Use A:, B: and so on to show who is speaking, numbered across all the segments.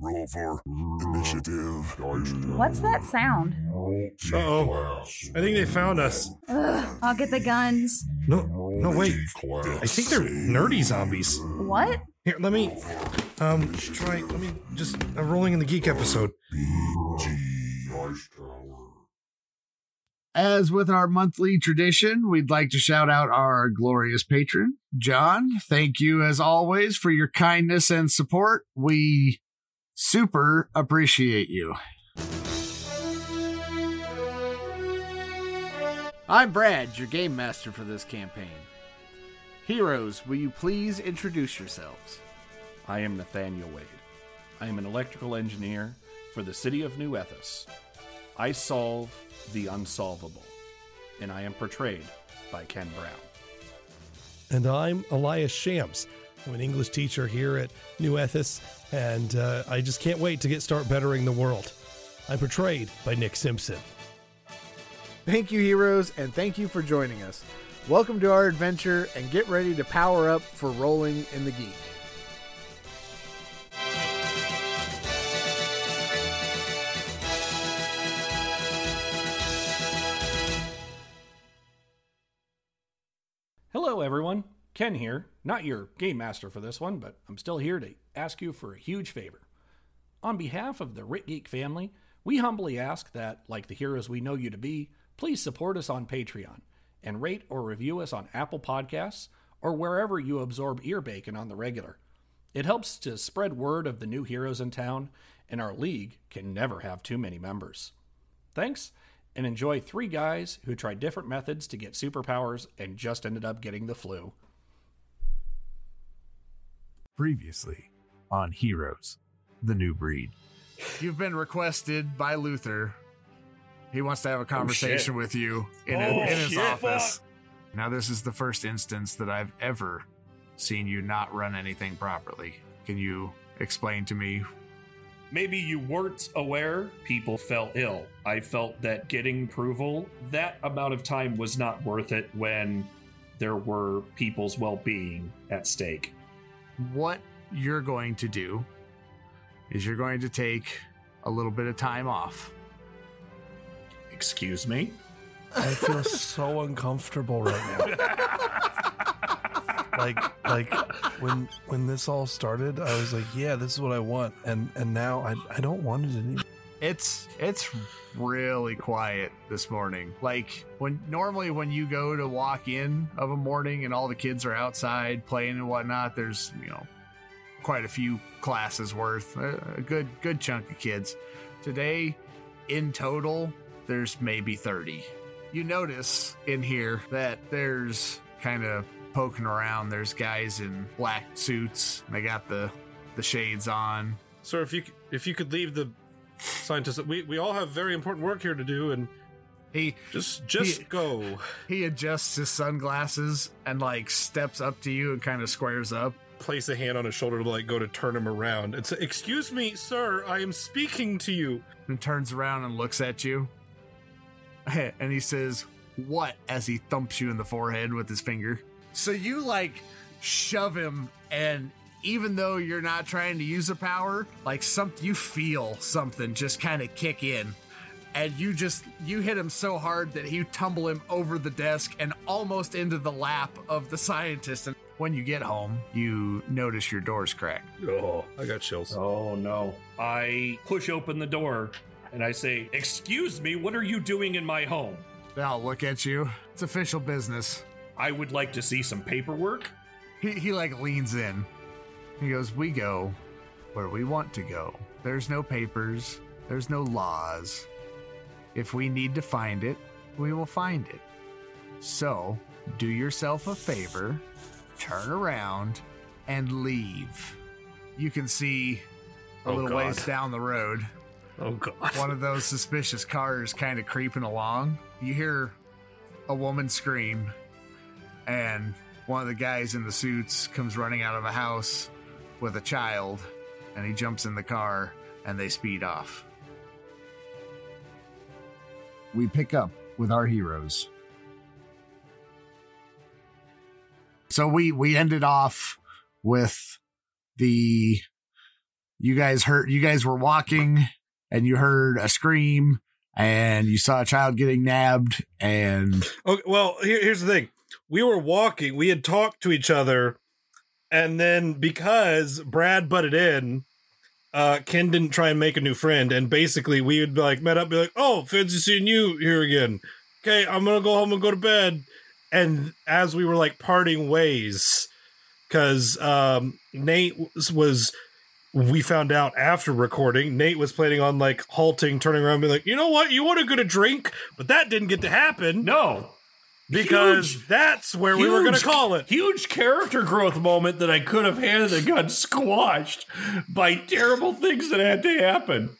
A: Roll for initiative.
B: What's that sound?
C: Uh-oh. I think they found us.
B: Ugh, I'll get the guns.
C: No, no, wait. I think they're nerdy zombies.
B: What?
C: Here, let me, um, try, let me just, uh, rolling in the geek episode.
D: As with our monthly tradition, we'd like to shout out our glorious patron, John. Thank you, as always, for your kindness and support. We super appreciate you. I'm Brad, your game master for this campaign. Heroes, will you please introduce yourselves?
E: I am Nathaniel Wade. I am an electrical engineer for the city of New Ethis. I solve the unsolvable, and I am portrayed by Ken Brown.
F: And I'm Elias Shams. I'm an English teacher here at New Ethis, and uh, I just can't wait to get start bettering the world. I'm portrayed by Nick Simpson.
D: Thank you, heroes, and thank you for joining us. Welcome to our adventure, and get ready to power up for Rolling in the Geek.
E: Hello, everyone. Ken here. Not your game master for this one, but I'm still here to ask you for a huge favor. On behalf of the Rit Geek family, we humbly ask that, like the heroes we know you to be, please support us on Patreon and rate or review us on Apple Podcasts or wherever you absorb ear bacon on the regular. It helps to spread word of the new heroes in town, and our league can never have too many members. Thanks, and enjoy three guys who tried different methods to get superpowers and just ended up getting the flu.
D: Previously on Heroes, the New Breed. You've been requested by Luther. He wants to have a oh, conversation with you in, oh, a-
C: Oh,
D: in his
C: shit.
D: office. Now, this is the first instance that I've ever seen you not run anything properly. Can you explain to me?
G: maybe you weren't aware people fell ill i felt that getting approval that amount of time was not worth it when there were people's well-being at stake
D: What you're going to do is you're going to take a little bit of time off.
G: excuse me
C: I feel so uncomfortable right now. like, like when when this all started, I was like, "Yeah, this is what I want," and and now I I don't want it anymore.
D: It's it's really quiet this morning. Like when normally when you go to walk in of a morning and all the kids are outside playing and whatnot, there's you know quite a few classes worth, a, good good chunk of kids. Today, in total, there's maybe thirty. You notice in here that there's kind of poking around. There's guys in black suits. They got the the shades on.
C: So if you if you could leave the scientists, we we all have very important work here to do, and
D: He
C: just just
D: He-
C: go.
D: he adjusts his sunglasses and like steps up to you and kind of squares up.
C: place a hand on his shoulder to like go to turn him around and say, "Excuse me, sir, I am speaking to you."
D: and turns around and looks at you. And he says, What? as he thumps you in the forehead with his finger. So you like shove him, and even though you're not trying to use a power, like some you feel something just kind of kick in. And you just you hit him so hard that you tumble him over the desk and almost into the lap of the scientist. And when you get home, you notice your door's cracked.
C: Oh, I got chills.
E: Oh no. I push open the door and I say, Excuse me, what are you doing in my home?
D: They all look at you. It's official business.
E: I would like to see some paperwork.
D: He, he like leans in. He goes, We go where we want to go. There's no papers, there's no laws. If we need to find it, we will find it. So, do yourself a favor, turn around, and leave. You can see a
C: Oh,
D: little
C: God.
D: ways down the road
C: Oh god.
D: one of those suspicious cars kind of creeping along. You hear a woman scream, and one of the guys in the suits comes running out of a house with a child, and he jumps in the car and they speed off. We pick up with our heroes. So we we ended off with the you guys heard you guys were walking and you heard a scream and you saw a child getting nabbed and
C: Okay, well, here, here's the thing. We were walking, we had talked to each other, and then because Brad butted in, uh, Ken didn't try and make a new friend, and basically we would like met up, be like, "Oh, fancy seeing you here again." Okay, I'm gonna go home and go to bed. And as we were like parting ways, because um, Nate was, we found out after recording, Nate was planning on like halting, turning around, being like, "You know what? You want to go to drink?" But that didn't get to happen
E: No.
C: Because
E: Huge-
C: that's where we were going to call it.
E: Huge character growth moment that I could have had that got squashed by terrible things that had to happen.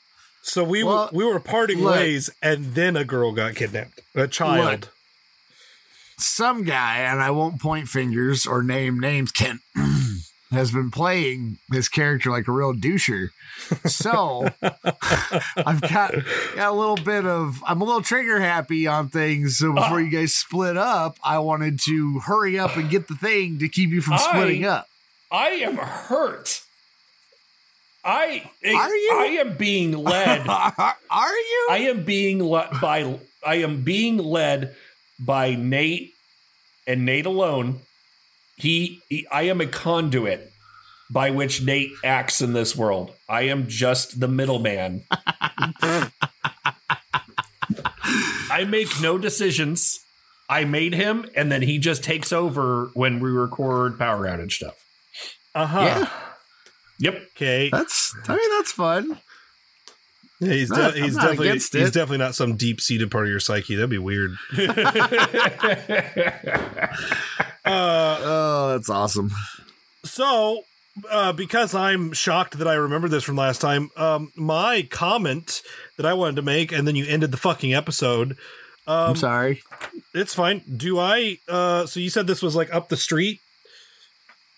C: So we
D: Well,
C: were we were parting
D: look.
C: ways, and then a girl got kidnapped, a child.
D: Look. some guy and i won't point fingers or name names kent has been playing his character like a real doucher so i've got, got a little bit of i'm a little trigger happy on things so before you guys split up i wanted to hurry up and get the thing to keep you from
E: I-
D: splitting up
E: I am hurt. I
D: Are you?
E: I am being led.
D: are you
E: I am being led by I am being led by Nate and Nate alone. He, he I am a conduit by which Nate acts in this world. I am just the middleman. I make no decisions. I made him and then he just takes over when we record power outage stuff.
C: Uh huh.
D: yeah
E: Yep.
C: Okay.
D: that's i mean that's fun
C: Yeah, he's
D: Not-
C: de- he's definitely he's
D: it.
C: definitely not some deep seated part of your psyche. That'd be weird. Uh,
D: oh that's awesome
C: so uh, because I'm shocked that I remember this from last time, um, my comment that I wanted to make, and then you ended the fucking episode.
D: i'm
C: Um,
D: sorry
C: it's fine. Do I? Uh, so you said this was like up the street.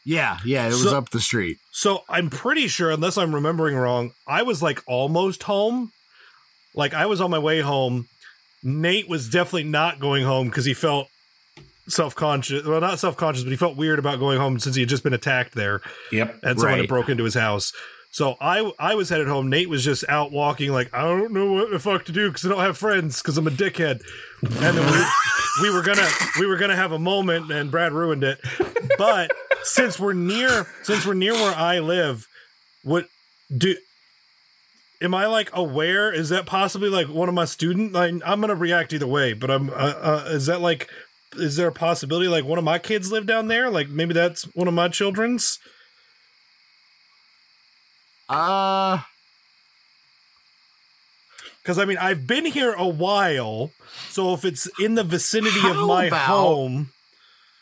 D: yeah yeah it was
C: So-
D: up the street
C: So I'm pretty sure, unless I'm remembering wrong, I was like almost home. Like I was on my way home. Nate was definitely not going home because he felt self conscious. Well, not self conscious, but he felt weird about going home since he had just been attacked there
E: Yep.
C: and someone had broke into his house. So I I was headed home. Nate was just out walking, like I don't know what the fuck to do because I don't have friends because I'm a dickhead. And then we, we were gonna we were gonna have a moment, and Brad ruined it. But since we're near since we're near where I live, what do? Am I like aware? Is that possibly like one of my student? Like I'm gonna react either way, but I'm. Uh, uh, is that like? Is there a possibility like one of my kids live down there? Like maybe that's one of my children's.
D: uh
C: Because I mean, I've been here a while, so if it's in the vicinity of my
D: about-
C: home,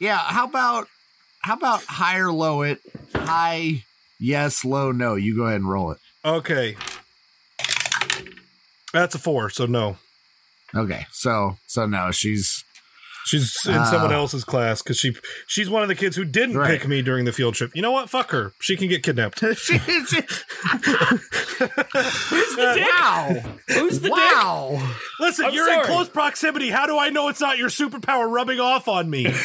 D: Yeah, how about how about high or low it? High, yes, low, no. You go ahead and roll it.
C: okay, that's a four, so no.
D: Okay, so so no, she's
C: She's in
D: Ah.
C: someone else's class because she she's one of the kids who didn't
D: Right.
C: pick me during the field trip. You know what? Fuck her. She can get kidnapped.
D: She- she-
C: Uh,
D: wow.
H: Who's the dick?
D: wow.
C: Listen,
H: I'm
C: you're in close proximity. How do I know it's not your superpower rubbing off on me?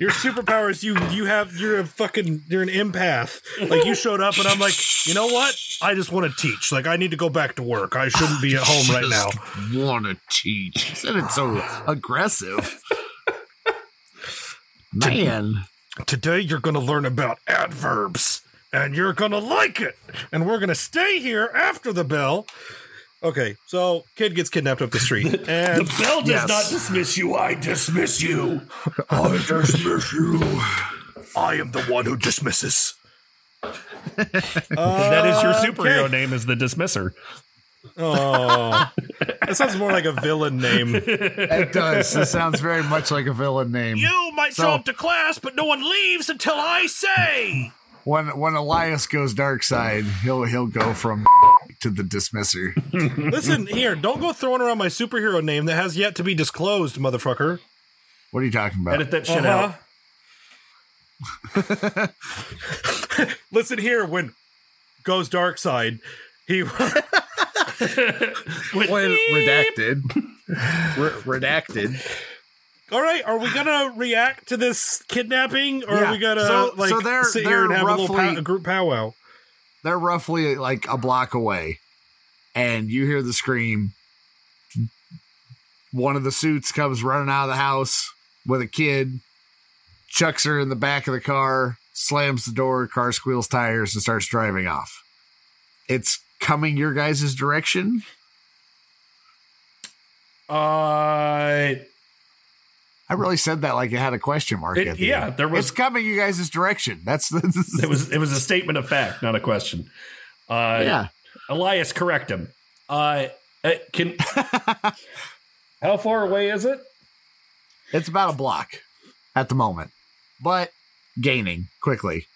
C: your superpower is you you have you're a fucking you're an empath. Like you showed up and I'm like, you know what? I just want to teach. Like I need to go back to work. I shouldn't be at home right now.
D: Want to teach? He said it so aggressive. Man,
C: Today you're gonna learn about adverbs. And you're gonna like it. And we're gonna stay here after the bell. Okay, so kid gets kidnapped up the street. And
E: The bell does
D: Yes.
E: not dismiss you. I dismiss you.
I: I dismiss you. I am the one who dismisses.
E: that is your uh, superhero
C: Okay.
E: name. Is the dismisser?
C: Oh, that sounds more like a villain name.
D: it does. It sounds very much like a villain name.
I: You might
D: So-
I: show up to class, but no one leaves until I say.
D: When when Elias goes dark side, he'll he'll go from to the dismisser.
C: Listen here, don't go throwing around my superhero name that has yet to be disclosed, motherfucker.
D: What are you talking about?
E: Edit that shit
C: Uh-huh.
E: out.
C: Listen here, when goes dark side, he
D: When redacted. Re- redacted.
C: All right, are we gonna react to this kidnapping, or
D: Yeah,
C: are we gonna
D: so-
C: like
D: so they're-
C: sit here and
D: they're
C: have a little pow- a group powwow?
D: They're roughly like a block away, and you hear the scream. One of the suits comes running out of the house with a kid, chucks her in the back of the car, slams the door, car squeals tires, and starts driving off. It's coming your guys' direction.
E: Uh,
D: I really said that like it had a question mark
E: It-
D: at the
E: yeah,
D: end.
E: there was-
D: It's coming you guys' direction. That's the.
E: it was it was a statement of fact, not a question. Uh,
D: yeah.
E: Elias, correct him. Uh, uh, can how far away is it?
D: It's about a block at the moment, but gaining quickly.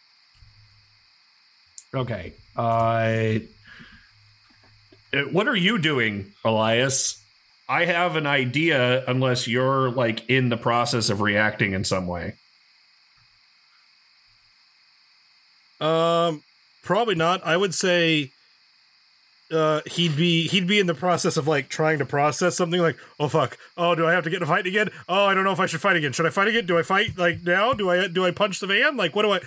E: Okay. Uh, what are you doing, Elias? I have an idea, unless you're like in the process of reacting in some way.
C: Um, probably not. I would say, uh, he'd be he'd be in the process of like trying to process something. Like, oh fuck, oh do I have to get in a fight again? Oh, I don't know if I should fight again. Should I fight again? Do I fight like now? Do I do I punch the van? Like, what do I?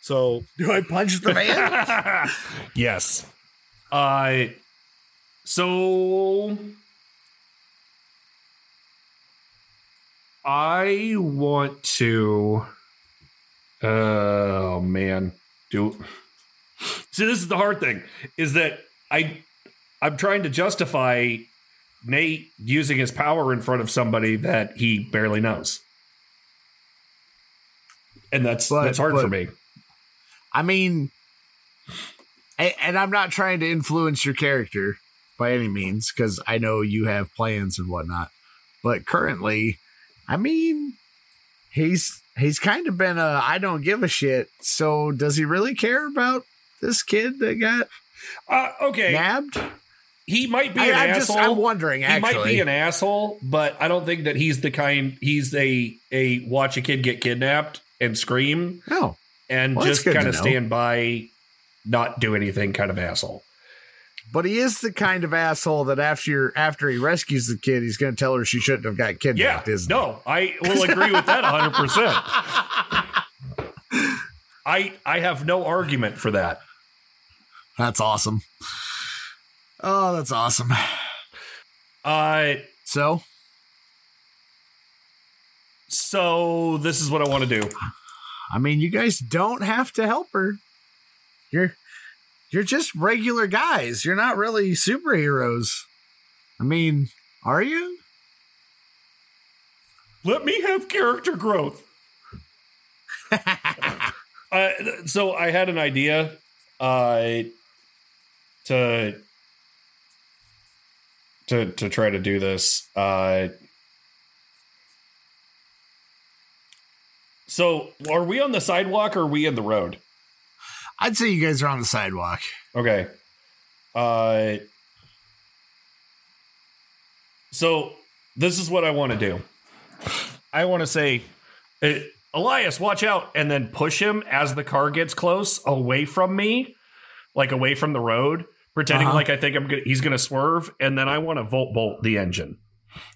C: So
D: Do I punch the van?
E: yes. Uh, so I want to. Oh man, do. See, this is the hard thing: is that I, I'm trying to justify Nate using his power in front of somebody that he barely knows, and that's
D: But-
E: that's hard for me.
D: I mean, and, and I'm not trying to influence your character by any means because I know you have plans and whatnot. But currently, I mean, he's he's kind of been a I don't give a shit. So does he really care about this kid that got
E: Uh, okay,
D: nabbed?
E: he might be
D: I,
E: an
D: I'm
E: asshole.
D: just I'm wondering.
E: he might be an asshole, but I don't think that he's the kind. He's a a watch a kid get kidnapped and scream
D: no.
E: and
D: Well,
E: just kind of stand by, not do anything. Kind of asshole.
D: But he is the kind of asshole that after after he rescues the kid, he's going to tell her she shouldn't have got
E: Yeah,
D: kidnapped. isn't he?
E: no, I will agree with that hundred percent. I I have no argument for that.
D: That's awesome. Oh, that's awesome.
E: Uh,
D: So,
E: so this is what I want to do.
D: I mean, you guys don't have to help her. You're you're just regular guys. You're not really superheroes. I mean, are you?
E: Let me have character growth. uh, so I had an idea uh, to to to try to do this. Uh, so are we on the sidewalk or are we in the road?
D: I'd say you guys are on the sidewalk.
E: Okay. Uh, so this is what I want to do. I want to say, uh, Elias, watch out, and then push him as the car gets close away from me, like away from the road, pretending
D: Uh-huh.
E: like I think I'm gonna, he's going to swerve, and then I want to volt bolt the engine,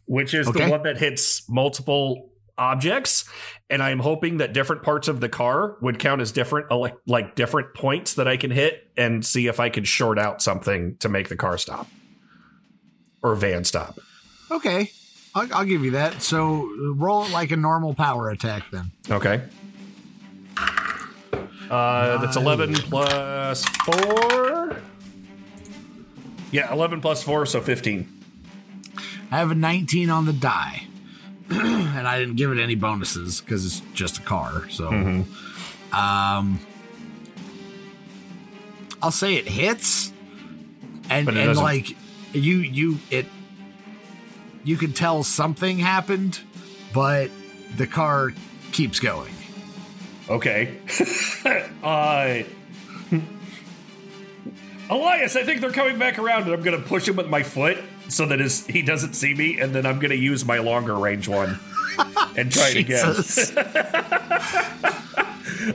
E: which is
D: Okay.
E: the one that hits multiple objects, and I'm hoping that different parts of the car would count as different, elec- like different points that I can hit, and see if I can short out something to make the car stop or van stop.
D: Okay. I'll, I'll give you that. So roll it like a normal power attack then.
E: Okay. Uh, that's 11 plus 4. Yeah, 11 plus 4, so 15.
D: I have a 19 on the die. and I didn't give it any bonuses because it's just a car. So, um, I'll say it hits, and and
E: doesn't-
D: like you you it you can tell something happened, but the car keeps going.
E: Okay. uh, Elias, I think they're coming back around, and I'm going to push him with my foot so that his, he doesn't see me, and then I'm going to use my longer range one and try it again. Because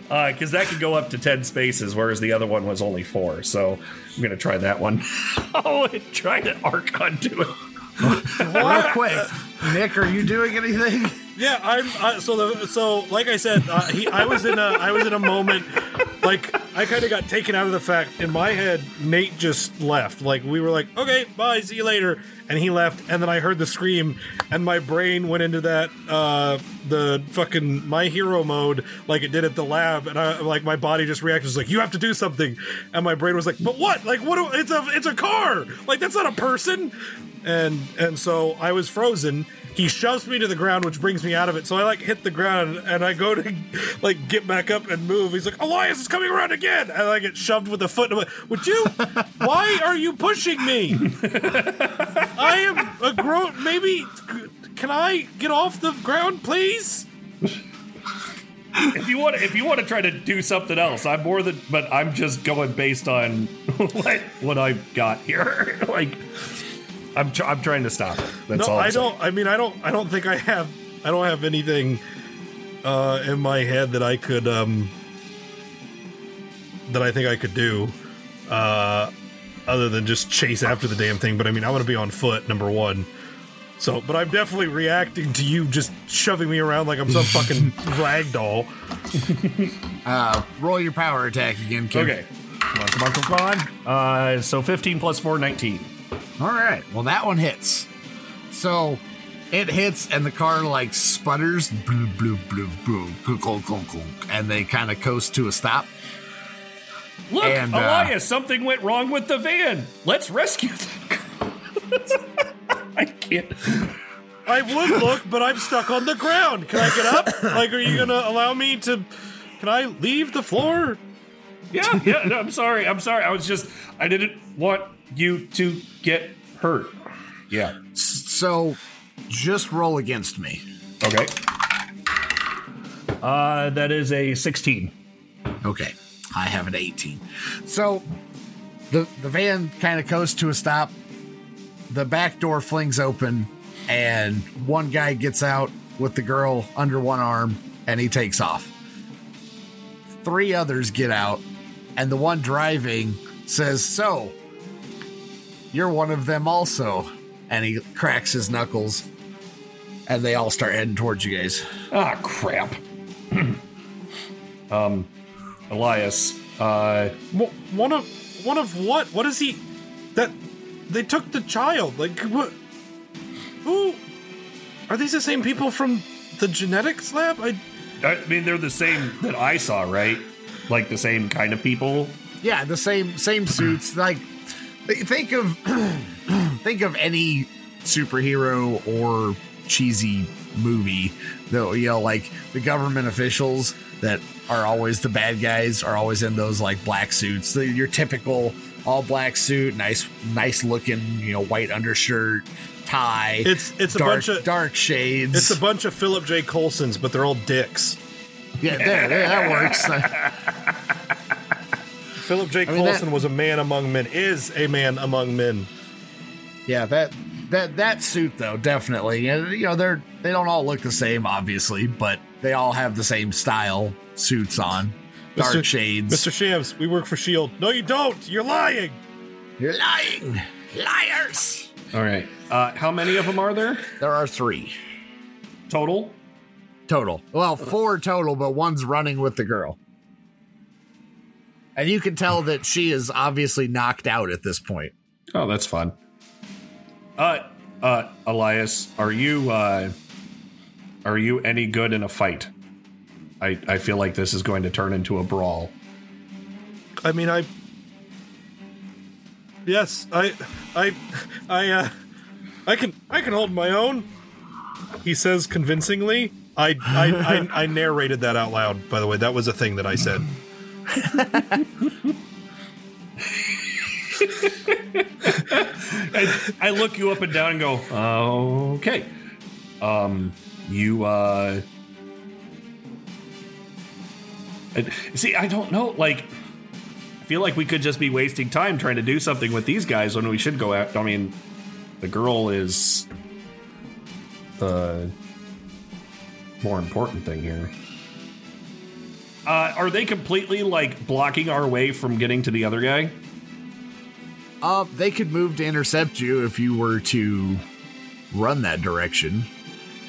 E: uh, that could go up to 10 spaces, whereas the other one was only four. So I'm going to try that one. oh, and try to arc onto it.
D: Real quick, Nick, are you doing anything?
C: Yeah, I'm. Uh, so the so like I said, uh, he, I was in a I was in a moment, like I kind of got taken out of the fact in my head. Nate just left. Like we were like, okay, bye, see you later, and he left. And then I heard the scream, and my brain went into that uh the fucking my hero mode, like it did at the lab, and I like my body just reacted was like, you have to do something, and my brain was like, but what? Like what? Do, it's a it's a car. Like that's not a person. And and so I was frozen he shoves me to the ground which brings me out of it. So i like hit the ground and i go to like get back up and move. He's like elias is coming around again! And i get shoved with the foot. And I'm like, would you why are you pushing me? I am a grown maybe can i get off the ground please?
E: If you want, if you want to try to do something else, I'm more than. But I'm just going based on what what I got here. like, I'm tr- I'm trying to stop it. That's
C: no
E: all. I'm
C: i don't i mean i don't i don't think i have i don't have anything uh in my head that i could um that i think i could do uh other than just chase after the damn thing but i mean i want to be on foot number one so but i'm definitely reacting to you just shoving me around like i'm some fucking rag doll
D: Uh, roll your power attack again, Ken.
E: Okay. Come on, come on, come on. Uh, so 15 plus 4, 19.
D: All right. Well, that one hits. So it hits, and the car like sputters, blue, blue, blue, blue, clunk, clunk, clunk, clunk, and they kind of coast to a stop.
E: Look,
D: And, uh,
E: Elias, something went wrong with the van. Let's rescue them. I can't.
C: i would look but i'm stuck on the ground can i get up like are you gonna allow me to can i leave the floor
E: Yeah, yeah. no, I'm sorry. I'm sorry. I was just. I didn't want you to get hurt. Yeah.
D: So just roll against me.
E: Okay. Uh, that is a 16.
D: Okay. I have an 18. So the the van kind of coasts to a stop. The back door flings open, and one guy gets out with the girl under one arm, and he takes off. Three others get out, and the one driving says, So, you're one of them also. And he cracks his knuckles, and they all start heading towards you guys.
E: Ah, crap. um, Elias. Uh,
C: one of one of what? What is he? That they took the child. Like what? Who are these? The same people from the genetics lab? I
E: I mean, they're the same that I saw, right? Like the same kind of people.
D: Yeah, the same same suits. Like th- think of think of any superhero or cheesy movie though you know like the government officials that are always the bad guys are always in those like black suits your typical all black suit nice nice looking you know white undershirt tie
C: It's- it's a bunch of-
D: dark shades
C: it's a bunch of Philip J. Coulsons, but they're all dicks.
D: yeah there, there that works
C: Philip J.
D: I mean,
C: Coulson
D: that-
C: was a man among men. Is a man among men.
D: yeah that that that suit though definitely and you know they're they don't all look the same obviously but they all have the same style suits on dark
C: Mr.
D: shades
C: Mr. Shams, we work for Shield. No, you don't. You're lying.
D: you're lying liars
E: All right. Uh, how many of them are there
D: there are three
E: total?
D: total well four total but one's running with the girl and you can tell that she is obviously knocked out at this point
E: Oh, that's fun. Uh, uh, Elias, are you uh, are you any good in a fight? I I feel like this is going to turn into a brawl.
C: I mean, I. Yes, I, I, I, uh, I can, I can hold my own. He says convincingly. I, I, I, I narrated that out loud. By the way, that was a thing that I said.
E: I, I look you up and down and go, oh, okay. Um, you, uh, see, I don't know. Like, I feel like we could just be wasting time trying to do something with these guys when we should go out. I mean, the girl is the more important thing here. Uh, are they completely like blocking our way from getting to the other guy?
D: Uh, they could move to intercept you if you were to run that direction.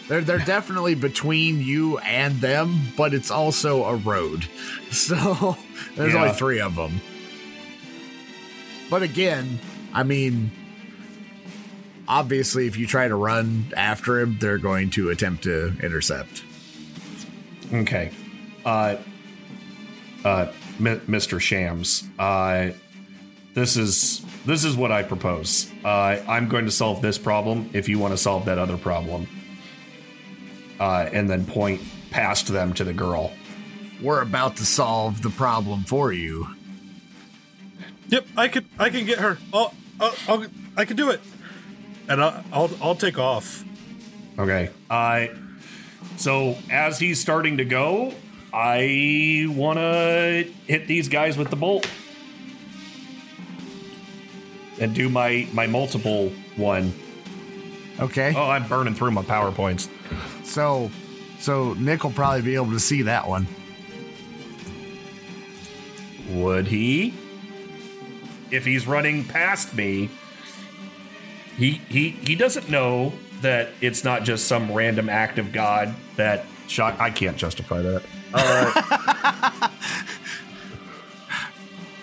D: They're they're definitely between you and them, but it's also a road. So there's
E: Yeah.
D: only three of them. But again, I mean, obviously, if you try to run after him, they're going to attempt to intercept.
E: Okay. Uh uh M- Mr. Shams. Uh this is this is what I propose. Uh I'm going to solve this problem if you want to solve that other problem. Uh and then point past them to the girl.
D: We're about to solve the problem for you.
C: Yep, I could, I can get her. I'll, I'll, I'll I can do it. And I'll, I'll, I'll take off.
E: Okay. Uh so as he's starting to go, I want to hit these guys with the bolt. And do my my multiple one.
D: Okay.
E: Oh, I'm burning through my PowerPoints.
D: So, so Nick will probably be able to see that one.
E: Would he? If he's running past me, he he he doesn't know that it's not just some random act of God that shot. I can't justify that.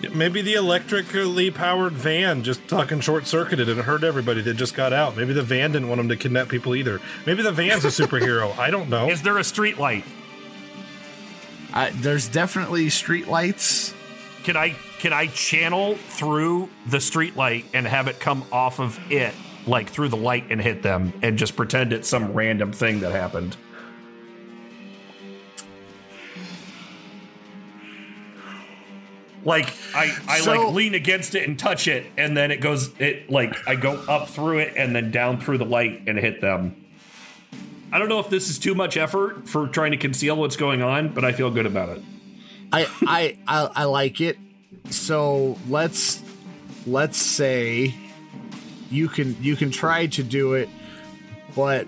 C: Yeah, Maybe the electrically powered van just fucking short circuited and hurt everybody that just got out. Maybe the van didn't want them to kidnap people either. Maybe the van's a superhero. I don't know.
E: Is there a street light?
D: I, there's definitely street lights.
E: Can I can I channel through the street light and have it come off of it, like through the light and hit them, and just pretend it's some random thing that happened? Like I, I
D: So-
E: like lean against it and touch it, and then it goes it like I go up through it and then down through the light and hit them. I don't know if this is too much effort for trying to conceal what's going on, but I feel good about it.
D: I, I, I, I like it. So let's let's say you can you can try to do it, but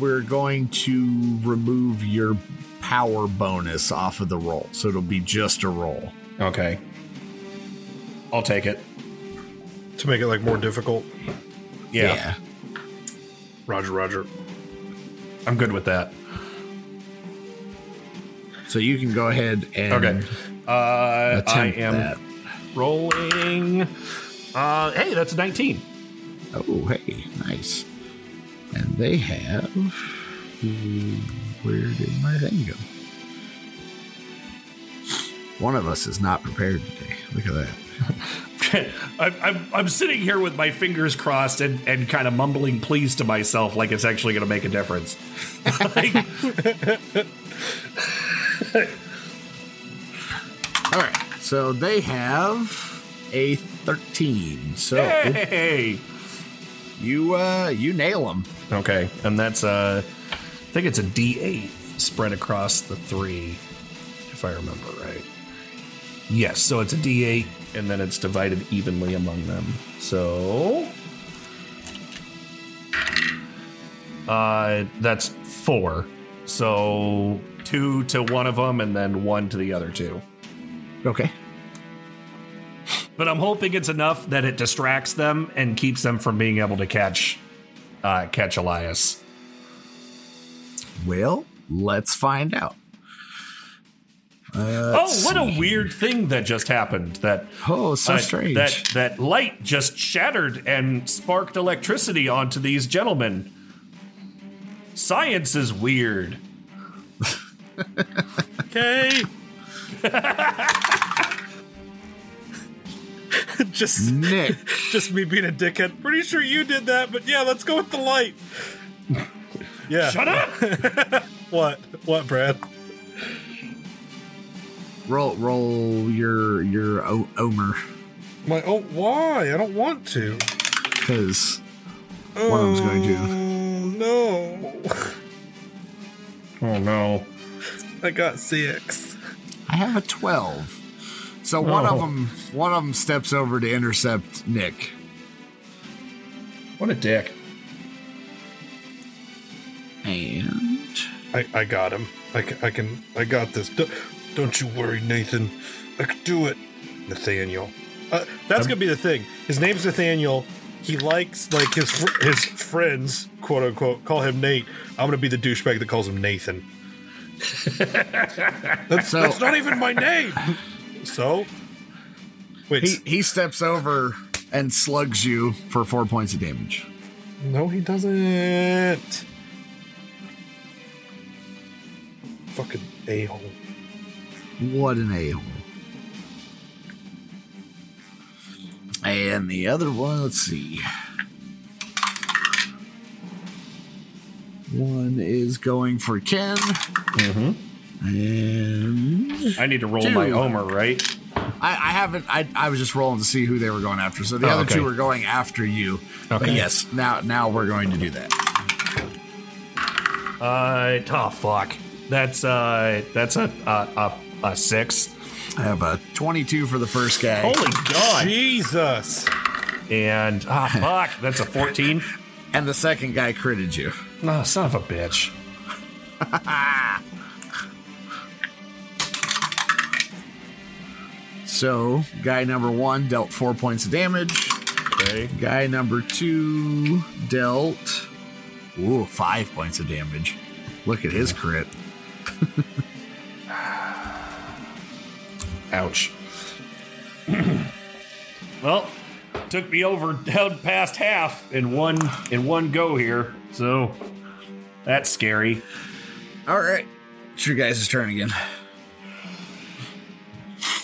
D: we're going to remove your power bonus off of the roll, so it'll be just a roll.
E: Okay. I'll take it.
C: to make it like more difficult.
E: Yeah,
C: Roger, Roger.
E: I'm good with that.
D: So you can go ahead and
E: Okay. Uh, I am
D: that.
E: rolling. Uh, hey, that's a 19.
D: Oh, hey, nice. And they have. Where did my thing go? One of us is not prepared today. Look at that.
E: I'm, I'm, I'm sitting here with my fingers crossed and, and kind of mumbling please to myself like it's actually going to make a difference. Like,
D: All right. So they have a 13. So
E: hey!
D: you uh you nail them.
E: Okay, and that's uh, I think it's a D8 spread across the three, if I remember right. Yes, so it's a D8, and then it's divided evenly among them. So Uh, that's four. So two to one of them, and then one to the other two.
D: Okay.
E: But I'm hoping it's enough that it distracts them and keeps them from being able to catch uh, catch Elias.
D: Well, let's find out. Uh,
E: oh, what a weird thing that just happened! That
D: Oh, so
E: uh,
D: strange.
E: That that light just shattered and sparked electricity onto these gentlemen. Science is weird.
C: Okay. just
D: Nick.
C: just me being a dickhead. Pretty sure you did that, but yeah, let's go with the light. Yeah.
E: Shut up!
C: What? What, Brad?
D: Roll roll your your o- Omer
C: My oh why? I don't want to.
D: because one of them's going to.
C: Oh no.
E: oh no!
C: I got six.
D: I have a twelve. So one of
E: Oh.
D: them one of them steps over to intercept Nick.
E: What a dick!
D: And
C: I, I got him. I I can I got this. Don't, you worry, Nathan. I can do it. Nathaniel. Uh, that's gonna be the thing. His name's Nathaniel. He likes like his fr- his friends, quote unquote, call him Nate. I'm gonna be the douchebag that calls him Nathan. that's,
D: So-
C: that's not even my name. So, wait.
D: he he steps over and slugs you for four points of damage.
C: no, he doesn't. Fucking a hole.
D: What an a hole. And the other one, let's see. One is going for Ken.
E: Mm-hmm.
D: And
E: I need to roll my
D: Two.
E: Omer, right?
D: I, I haven't. I, I was just rolling to see who they were going after. So the
E: Oh,
D: other
E: okay.
D: two were going after you. Okay. But
E: Okay.
D: yes, now now we're going to do that.
E: Uh, oh fuck. That's uh, that's a a, a, a six.
D: I have a 22 for the first guy.
E: Holy god!
C: Jesus.
E: And ah, fuck. That's a fourteen.
D: And the second guy critted you.
E: Oh, son of a bitch.
D: So guy number one dealt four points of damage.
E: Okay.
D: Guy number two dealt ooh five points of damage. Look at his crit.
E: Ouch. well, took me over down past half in one in one go here. So that's scary.
D: All right, it's your guys' turn again.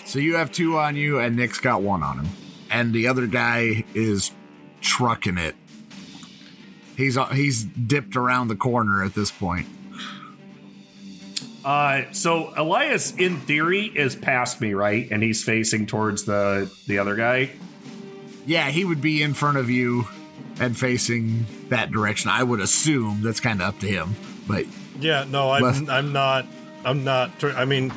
D: So you have two on you, and Nick's got one on him, and the other guy is trucking it. He's he's dipped around the corner at this point.
E: Uh, so Elias, in theory, is past me, right? And he's facing towards the the other guy.
D: Yeah, he would be in front of you and facing that direction. I would assume that's kind of up to him, but
C: Yeah, no, I'm
D: Left.
C: I'm not I'm not I mean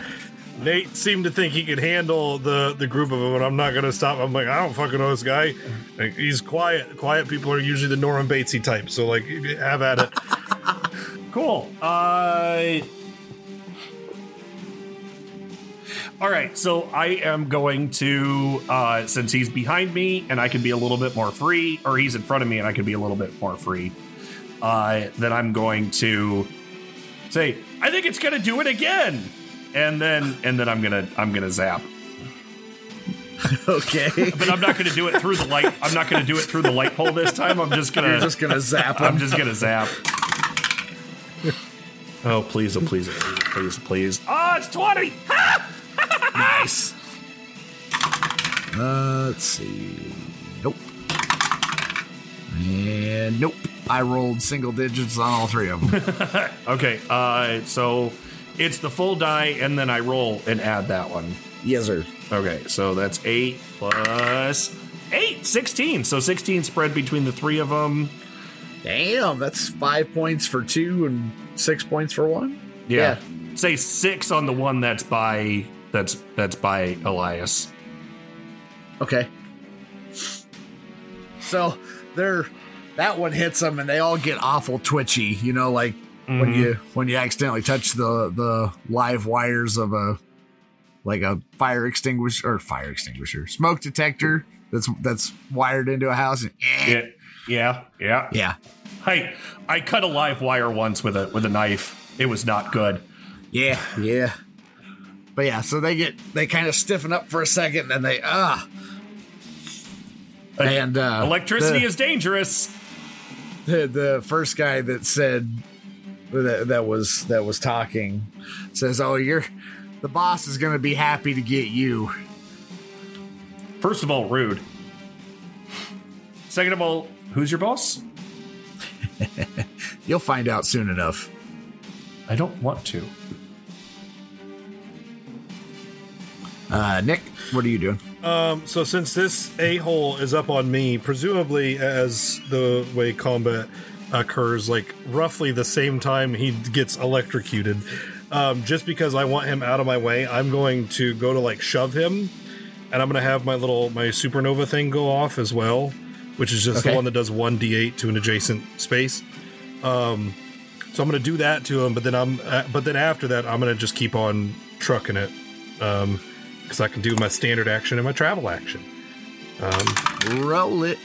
C: Nate seemed to think he could handle the the group of them and I'm not going to stop. I'm like, I don't fucking know this guy. Like, he's quiet. Quiet people are usually the Norman Batesy type. So like have at it.
E: Cool. Uh. All right, so I am going to, uh, since he's behind me and I can be a little bit more free, or he's in front of me and I can be a little bit more free, uh, then I'm going to say, I think it's gonna do it again, and then and then I'm gonna I'm gonna zap,
D: okay.
E: but I'm not gonna do it through the light. I'm not gonna do it through the light pole this time. I'm just gonna
D: You're just gonna zap
E: I'm just gonna zap. Oh please, oh please, oh please, oh, please, oh, please. Oh, it's 20!
D: Nice. Uh, let's see. Nope. And nope. I rolled single digits on all three of them.
E: Okay, uh, so it's the full die, and then I roll and add that one.
D: yes, sir.
E: Okay, so that's 8 plus 8, 16. So 16 spread between the three of them.
D: Damn, that's five points for two and six points for one.
E: Yeah. Say 6 on the one that's by that's that's by Elias.
D: Okay. So they're that one hits them, and they all get awful twitchy. You know, like when you when you accidentally touch the the live wires of a like a fire extinguisher or fire extinguisher smoke detector that's that's wired into a house. And, eh.
E: Yeah, yeah, yeah.
D: yeah,
E: Hey, I cut a live wire once with a with a knife. It was not good.
D: yeah, yeah. But yeah, so they get they kind of stiffen up for a second, and then they ah. And uh,
E: Electricity
D: the-
E: is dangerous.
D: the the first guy that said that that was that was talking says, "Oh, you're the boss is going to be happy to get you."
E: First of all, rude. Second of all, who's your boss?
D: You'll find out soon enough.
E: I don't want to.
D: Uh, Nick, what are you doing?
C: Um, so since this a hole is up on me, presumably as the way combat occurs, like roughly the same time he gets electrocuted, um, just because I want him out of my way, I'm going to go to like shove him, and I'm gonna have my little my supernova thing go off as well, which is just the one that does one d8 to an adjacent space. Um, so I'm gonna do that to him, but then I'm uh, but then after that I'm gonna just keep on trucking it. Um, because I can do my standard action and my travel action. Um,
D: Roll it.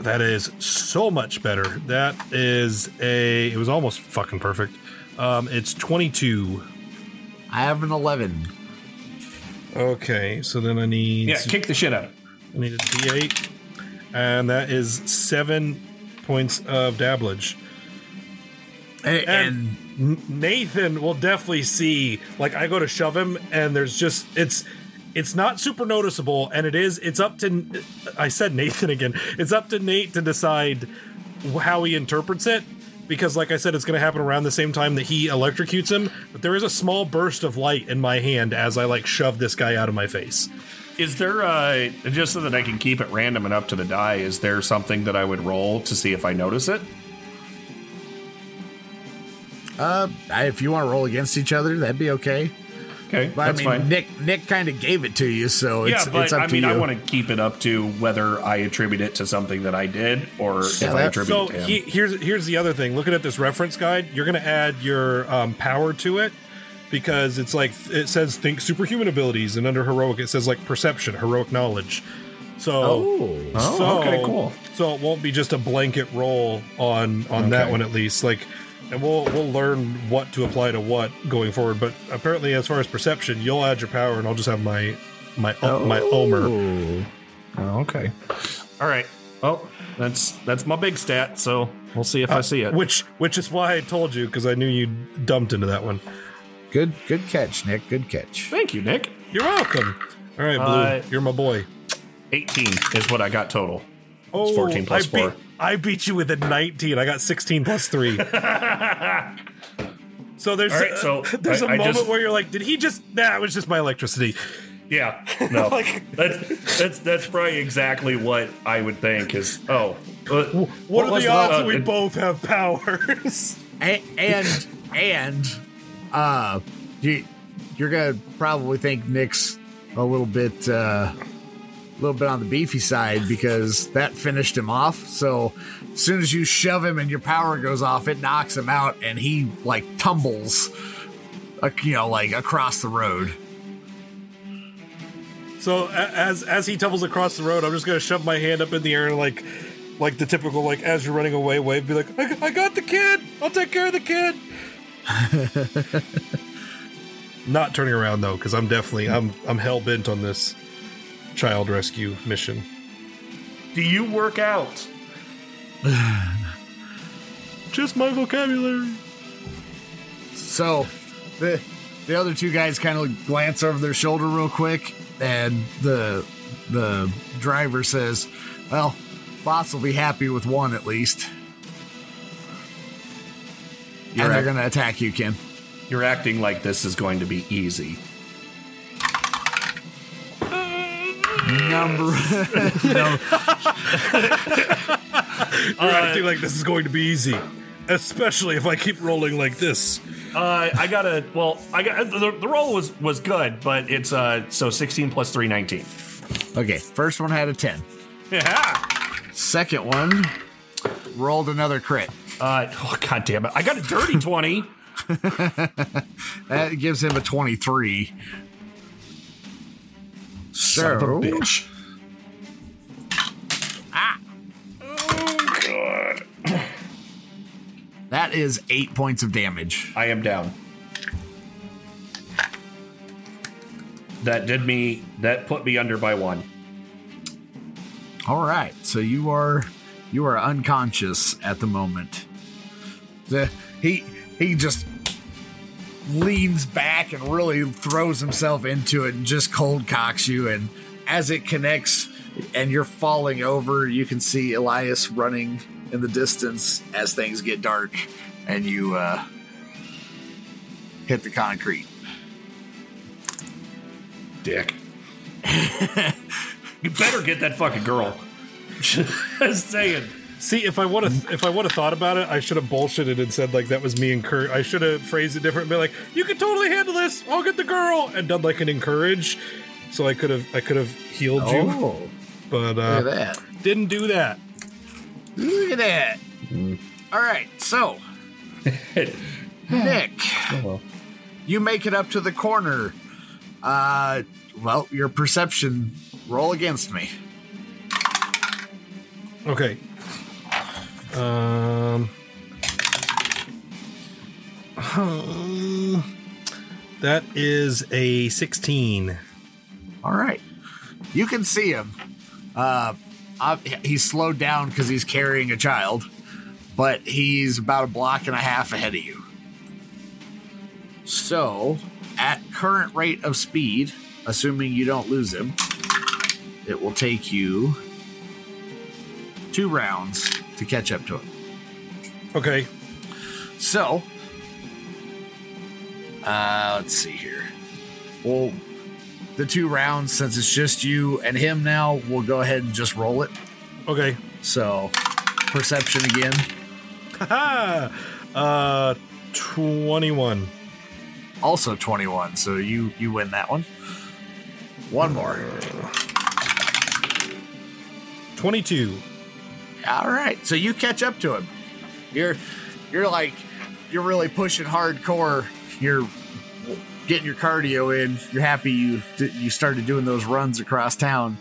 C: that is so much better. That is a. It was almost fucking perfect. Um, it's 22.
D: I have an eleven.
C: Okay, so then I need.
E: Yeah, kick the shit out of it.
C: I need a D8, and that is seven points of dabblage.
D: And,
C: And N- Nathan will definitely see. Like I go to shove him, and there's just it's it's not super noticeable, and it is. It's up to I said Nathan again. It's up to Nate to decide how he interprets it. Because, like I said, it's going to happen around the same time that he electrocutes him. But there is a small burst of light in my hand as I like shove this guy out of my face.
E: Is there uh just so that I can keep it random and up to the die? Is there something that I would roll to see if I notice it?
D: Uh, I- if you want to roll against each other, that'd be okay.
E: Okay,
D: But
E: that's
D: I mean,
E: fine.
D: Nick Nick kind of gave it to you, so it's
E: yeah, but
D: it's up
E: I
D: to
E: mean,
D: you.
E: I mean I want to keep it up to whether I attribute it to something that I did or if I attribute
C: So
E: it to him.
C: he, here's here's the other thing. Looking at this reference guide, you're going to add your um, power to it because it's like it says think superhuman abilities, and under heroic it says like perception, heroic knowledge. So
D: oh,
E: Oh,
C: so,
E: okay, cool.
C: So it won't be just a blanket roll on on that one at least. Like, and we'll we'll learn what to apply to what going forward. But apparently, as far as perception, you'll add your power, and I'll just have my my my Omer.
D: Oh.
E: Oh, okay. All right. Well, that's that's my big stat. So we'll see if I see it.
C: Which which is why I told you because I knew you dumped into that one.
D: Good good catch, Nick. Good catch.
E: Thank you, Nick.
C: You're welcome. All right, Blue,
E: Uh,
C: you're my boy.
E: 18 is what I got total.
C: Oh,
E: 14 plus
C: I beat,
E: four.
C: I beat you with a 19. I got 16 plus three. so there's
E: All right,
C: a,
E: so
C: there's a
E: I- I
C: moment
E: just-
C: where you're like, did he just? Nah, it was just my electricity.
E: Yeah. No.
C: Like-
E: that's that's that's probably exactly what I would think is oh. uh,
C: What, are the odds
E: uh,
C: that we
E: it-
C: both have powers?
D: and and, and uh you you're gonna probably think Nick's a little bit uh a little bit on the beefy side because that finished him off. So as soon as you shove him and your power goes off, it knocks him out and he like tumbles uh, you know, like across the road.
C: so as as he tumbles across the road, I'm just gonna shove my hand up in the air and like like the typical like as you're running away wave, be like, I got the kid. I'll take care of the kid. Not turning around though, because I'm definitely I'm I'm hell bent on this child rescue mission.
E: Do you work out?
C: Just my vocabulary.
D: So the the other two guys kind of glance over their shoulder real quick, and the the driver says, "Well, boss will be happy with one at least."
E: You're
D: and they're gonna attack you, Ken.
E: You're acting like this is going to be easy.
D: Number
C: You're acting like this is going to be easy, especially if I keep rolling like this.
E: Uh, I got a well. I got the, the roll was was good, but it's uh so 16 plus plus three nineteen.
D: okay. First one had a ten.
E: Yeah.
D: Second one rolled another crit.
E: Uh, oh god damn it! I got a dirty twenty.
D: That gives him a 23.
E: Son of a
D: So,
E: bitch. Ah.
D: that is eight points of damage.
E: I am down. That did me. That put me under by one.
D: All right, so you are you are unconscious at the moment. The he he just leans back and really throws himself into it and just cold cocks you and as it connects and you're falling over, you can see Elias running in the distance as things get dark and you uh hit the concrete.
E: Dick. you better get that fucking girl. Just saying.
C: See, if I would have, if I would have thought about it, I should have bullshitted and said like that was me encourage. I should have phrased it different, and be like, "You can totally handle this. I'll get the girl," and done like an encourage. So I could have, I could have healed you,
D: Oh,
C: but
D: look
C: uh, didn't do that.
D: Look at that. All right, so Nick, you make it up to the corner. Uh, well, your perception roll against me.
C: Okay. Um. That is a sixteen.
D: All right, you can see him. Uh, uh he's slowed down because he's carrying a child, but he's about a block and a half ahead of you. So, at current rate of speed, assuming you don't lose him, it will take you two rounds to catch up to him.
C: Okay.
D: So, uh, let's see here. Well, the two rounds, since it's just you and him now, we'll go ahead and just roll it.
C: Okay.
D: So, perception again.
C: Uh, twenty-one.
D: Also 21. So you you win that one. One more.
C: Twenty-two.
D: All right. So you catch up to him. You're you're like you're really pushing hardcore. You're getting your cardio in. You're happy you you started doing those runs across town.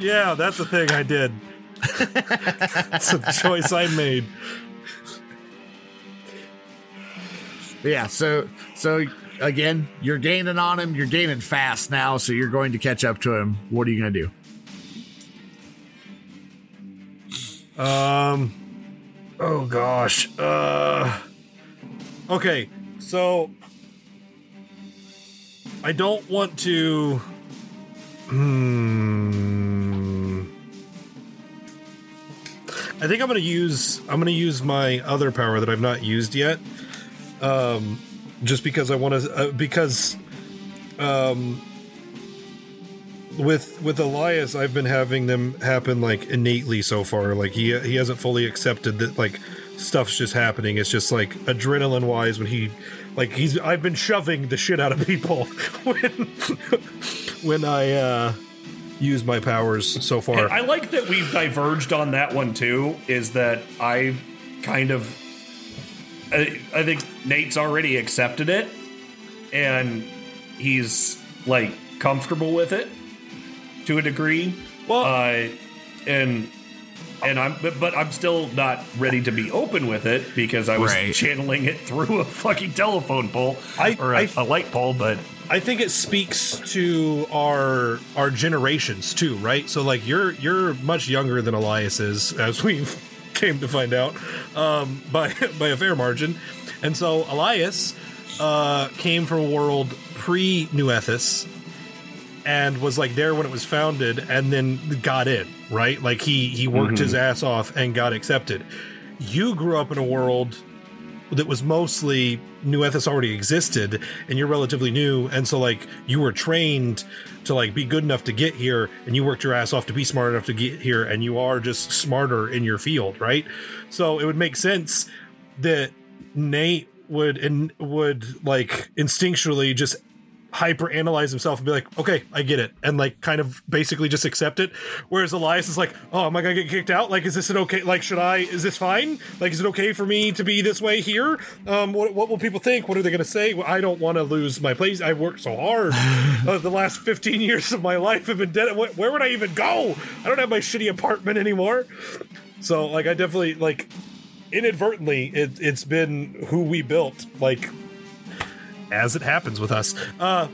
C: Yeah, that's a thing I did. It's a choice I made.
D: Yeah, so so again, you're gaining on him. You're gaining fast now, so you're going to catch up to him. What are you going to do?
C: Um. Oh gosh. Uh. Okay. So. I don't want to. Hmm. I think I'm gonna use. I'm gonna use my other power that I've not used yet. Um, just because I want to. Uh, because. Um. With with Elias, I've been having them happen like innately so far. Like he he hasn't fully accepted that like stuff's just happening. It's just like adrenaline wise when he like he's I've been shoving the shit out of people when when I uh use my powers so far.
E: And I like that we've diverged on that one too. Is that I kind of, I, I think Nate's already accepted it, and he's like comfortable with it to a degree.
C: Well-
E: uh, and and I'm but, but I'm still not ready to be open with it because I was
D: Right.
E: channeling it through a fucking telephone pole
C: I-
E: or a
C: I-
E: a light pole, but
C: I think it speaks to our our generations too, right? So like you're you're much younger than Elias is, as we've came to find out, um, by by a fair margin. And so Elias uh, came from a world pre New Ethis and was like there when it was founded and then got in, right? Like he he worked his mm-hmm. ass off and got accepted. You grew up in a world that was mostly New Ethis already existed and you're relatively new and so like you were trained to like be good enough to get here and you worked your ass off to be smart enough to get here and you are just smarter in your field, right? So it would make sense that Nate would and would like instinctually just hyper analyze himself and be like, okay, I get it, and like kind of basically just accept it. Whereas Elias is like, oh, am I gonna get kicked out? Like, is this an okay? Like, should I? Is this fine? Like, is it okay for me to be this way here? Um, what, what will people think? What are they gonna say? Well, I don't want to lose my place. I worked so hard. uh, the last 15 years of my life have been dead. Where, where would I even go? I don't have my shitty apartment anymore. So, like, I definitely like inadvertently it, it's been who we built like as it happens with us uh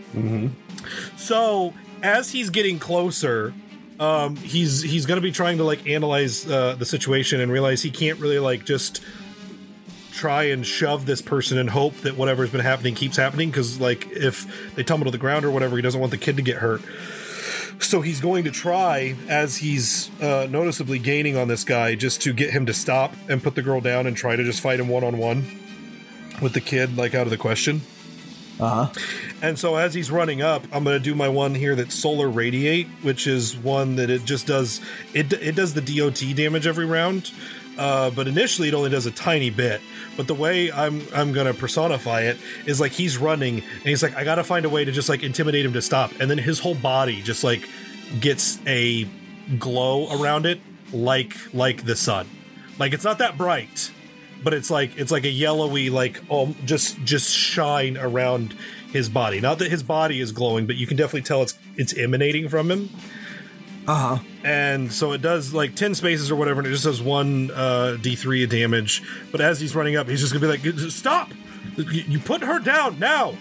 C: so as he's getting closer um he's he's gonna be trying to like analyze uh, the situation and realize he can't really like just try and shove this person and hope that whatever's been happening keeps happening because like if they tumble to the ground or whatever he doesn't want the kid to get hurt so he's going to try, as he's uh, noticeably gaining on this guy, just to get him to stop and put the girl down and try to just fight him one on one with the kid, like out of the question.
D: Uh huh.
C: And so as he's running up, I'm going to do my one here that's Solar Radiate, which is one that it just does it it does the DOT damage every round. Uh, but initially it only does a tiny bit. But the way I'm I'm gonna personify it is like he's running and he's like, I gotta find a way to just like intimidate him to stop. And then his whole body just like gets a glow around it like like the sun. Like it's not that bright, but it's like it's like a yellowy like um just just shine around his body. Not that his body is glowing, but you can definitely tell it's it's emanating from him.
D: Uh huh.
C: And so it does like 10 spaces or whatever, and it just does one uh, D3 of damage. But as he's running up, he's just gonna be like, Stop! You put her down now!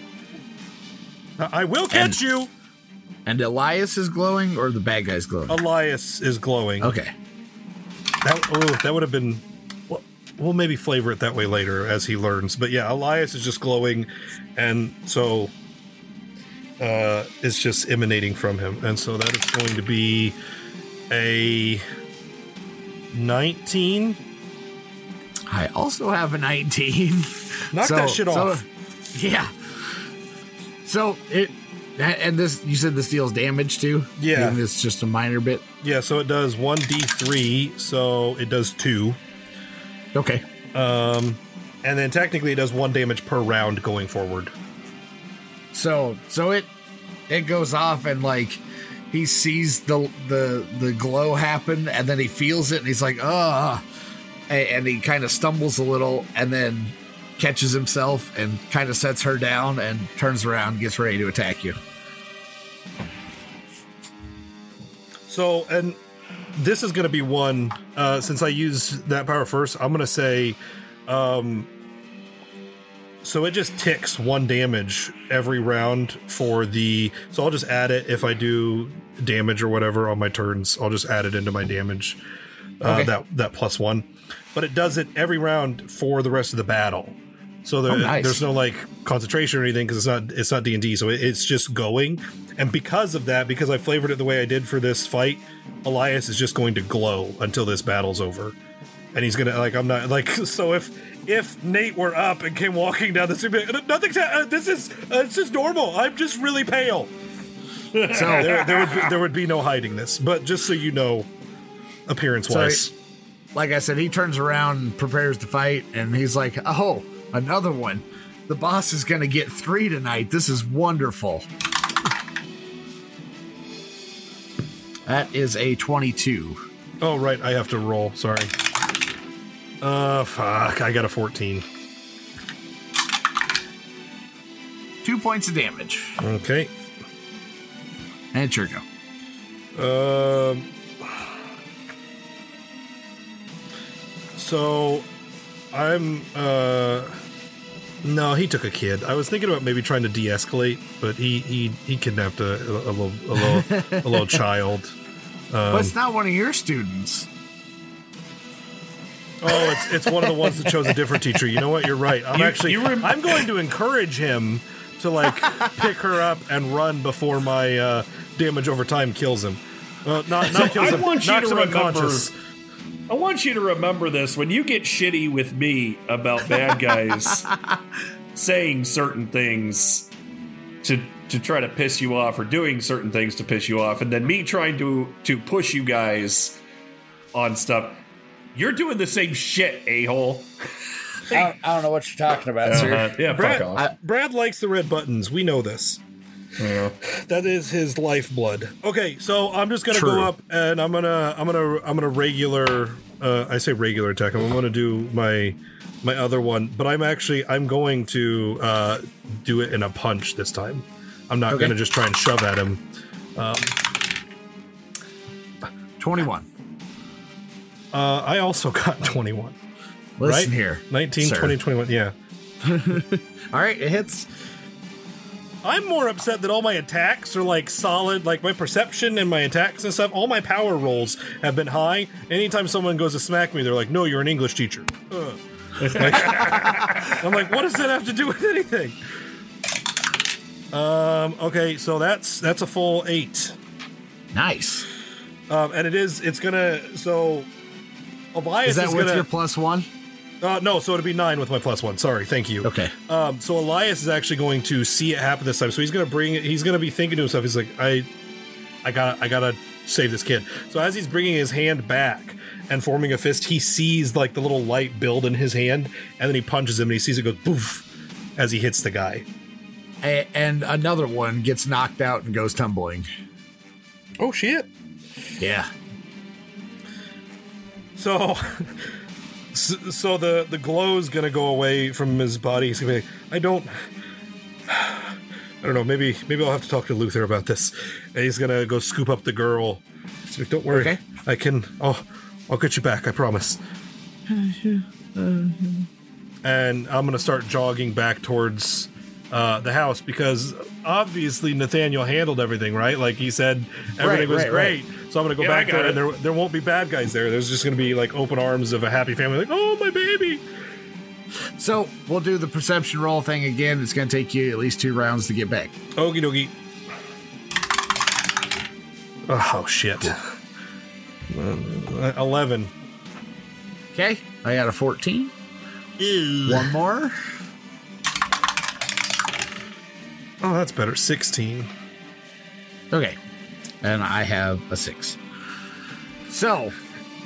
C: I will catch you!
D: And Elias is glowing, or the bad guy's glowing.
C: Elias is glowing.
D: Okay.
C: That, oh, that would have been. Well, maybe flavor it that way later as he learns. But yeah, Elias is just glowing, and so uh, it's just emanating from him. And so that is going to be a 19.
D: I also have a 19.
C: Knock that shit off.
D: yeah. So it and this you said this deals damage too.
C: Yeah.
D: Even if it's just a minor bit.
C: Yeah, so it does 1d3, so it does 2.
D: Okay.
C: Um and then technically it does 1 damage per round going forward.
D: So so it it goes off and like he sees the the the glow happen and then he feels it and he's like ah and he kind of stumbles a little and then catches himself and kind of sets her down and turns around gets ready to attack you
C: So, and this is going to be one uh, since I use that power first. I'm going to say, um, so it just ticks one damage every round for the. So I'll just add it if I do damage or whatever on my turns. I'll just add it into my damage. Uh,
D: Okay.
C: That that plus one, but it does it every round for the rest of the battle. So there,
D: Oh, nice.
C: there's no like concentration or anything because it's not it's not D and D. So it, it's just going, and because of that, because I flavored it the way I did for this fight, Elias is just going to glow until this battle's over, and he's gonna like I'm not like so if if Nate were up and came walking down the street, he'd be like, nothing's uh, this is uh, it's just normal. I'm just really pale.
D: so
C: There, there would be, there would be no hiding this, but just so you know, appearance wise.
D: like I said, he turns around and prepares to fight, and he's like, "Oh, another one! The boss is gonna get three tonight. This is wonderful." That is a twenty-two.
C: Oh right, I have to roll. Sorry. Uh, fuck. I got a 14.
D: Two points of damage,
C: Okay.
D: and it's your go.
C: Um. So, I'm. uh No, he took a kid. I was thinking about maybe trying to de-escalate, but he he he kidnapped a, a, little a little a little child.
D: but it's not one of your students.
C: Oh, it's it's one of the ones that chose a different teacher. You know what? You're right. I'm
E: You-
C: actually
E: you rem-
C: I'm going to encourage him to like pick her up and run before my uh, damage over time kills him. Uh, not not kills
E: I
C: him.
E: want you
C: knocks
E: to
C: him
E: remember.
C: Unconscious.
E: I want you to remember this when you get shitty with me about bad guys saying certain things to to try to piss you off or doing certain things to piss you off, and then me trying to to push you guys on stuff. You're doing the same shit, a hole.
D: I don't, I don't know what you're talking about, sir.
E: Yeah,
C: Brad,
E: fuck off.
D: I-
C: Brad likes the red buttons. We know this. That is his lifeblood. Okay, so I'm just gonna
D: True.
C: go up and I'm gonna I'm gonna I'm gonna regular uh I say regular attack. I'm gonna do my my other one, but I'm actually I'm going to uh do it in a punch this time. I'm not
D: Okay.
C: gonna just try and shove at him.
D: 21.
C: Uh I also got 21.
D: Listen
C: right?
D: here.
C: 19,
D: sir.
C: 20, 21. Yeah.
D: All right, it hits.
C: I'm more upset that all my attacks are like solid, like my perception and my attacks and stuff. All my power rolls have been high. Anytime someone goes to smack me, they're like, "No, you're an English teacher." Ugh. Like- I'm like, what does that have to do with anything? Um. Okay, so that's that's a full eight.
D: Nice.
C: Um, and it is. It's gonna. So Elias
D: Is that
C: is
D: with
C: gonna.
D: your plus one?
C: Uh, no, so it'd be nine with my plus one. Sorry, thank you.
D: Okay.
C: Um, so Elias is actually going to see it happen this time. So he's going to bring it. He's going to be thinking to himself. He's like, I, I got, I gotta save this kid. So as he's bringing his hand back and forming a fist, he sees like the little light build in his hand, and then he punches him, and he sees it go poof as he hits the guy.
D: A- and another one gets knocked out and goes tumbling.
C: Oh shit!
D: Yeah.
C: So, so so the the glow is gonna go away from his body. He's gonna be like, I don't, I don't know. Maybe maybe I'll have to talk to Luther about this. And he's gonna go scoop up the girl. He's like, don't worry,
D: Okay.
C: I can. Oh, I'll get you back. I promise. and I'm gonna start jogging back towards uh, the house because obviously Nathaniel handled everything right. Like he said, everything was
D: right, right.
C: Great. So I'm gonna go
E: Yeah,
C: back there,
E: it.
C: and there there won't be bad guys there. There's just gonna be like open arms of a happy family, like oh my baby.
D: So we'll do the perception roll thing again. It's going to take you at least two rounds to get back.
C: Okie dokie. Oh shit. Uh, Eleven.
D: Okay. I got a 14. One more.
C: Oh, that's better. Sixteen.
D: Okay. And I have a six. So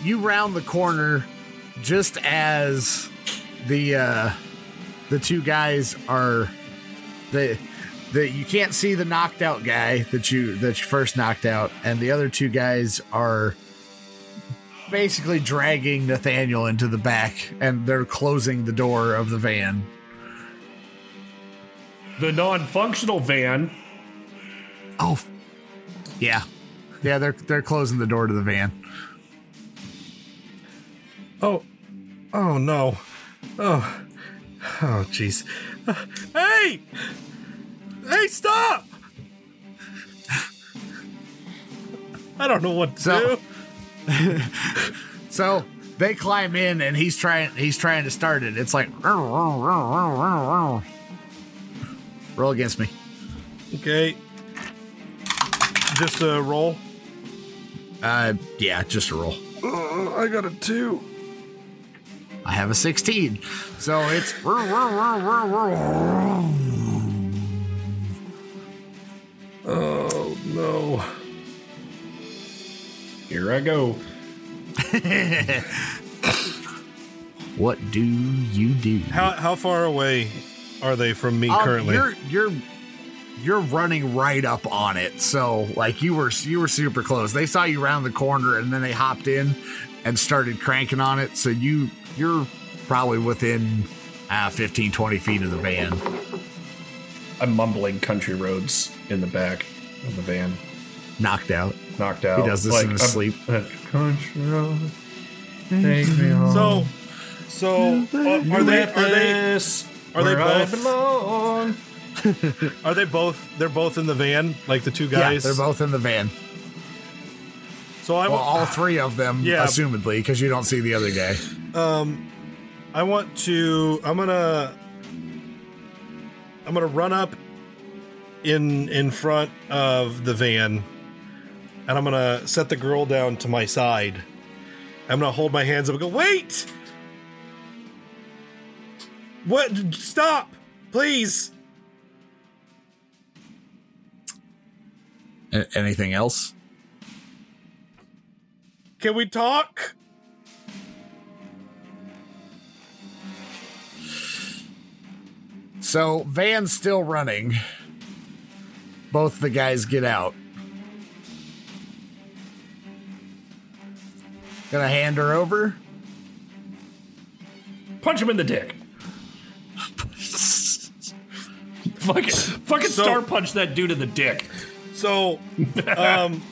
D: you round the corner just as the uh the two guys are the the you can't see the knocked out guy that you that you first knocked out, and the other two guys are basically dragging Nathaniel into the back and they're closing the door of the van.
E: The non-functional van.
D: Oh yeah. Yeah, they're they're closing the door to the van.
C: Oh, oh no. Oh, oh, jeez. Uh, hey, hey, stop! I don't know what to
D: So-
C: do.
D: So they climb in and he's trying he's trying to start it. It's like roll against me.
C: Okay, just a roll.
D: Uh yeah, just a roll.
C: Uh, I got a two.
D: I have a 16. So it's
C: Oh no.
E: Here I go.
D: what do you do?
C: How how far away are they from me
D: Um,
C: currently?
D: You're you're you're running right up on it. So like you were you were super close. They saw you round the corner and then they hopped in and started cranking on it. So you you're probably within uh, 15 20 feet of the van.
E: I'm mumbling country roads in the back of the van.
D: Knocked out.
E: Knocked out.
D: He does this in his
E: I'm-
D: sleep.
E: Country road. Take me home.
C: so, so uh, are they are they
E: This
C: are they
E: where I
C: both-
E: belong.
C: are they both they're both in the van like the two
D: Yeah,
C: guys?
D: they're both in the van.
C: So I
D: Well, all three of them,
C: Yeah.
D: assumedly, because you don't see the other guy.
C: Um, I want to. I'm gonna. I'm gonna run up in in front of the van, and I'm gonna set the girl down to my side. I'm gonna hold my hands up and go, "Wait! What? Stop, please!"
D: A- anything else?
C: Can we talk?
D: So, van's still running. both the guys get out. Gonna hand her over.
E: Punch him in the dick. fucking fucking
C: So-
E: star punch that dude in the dick.
C: So, um,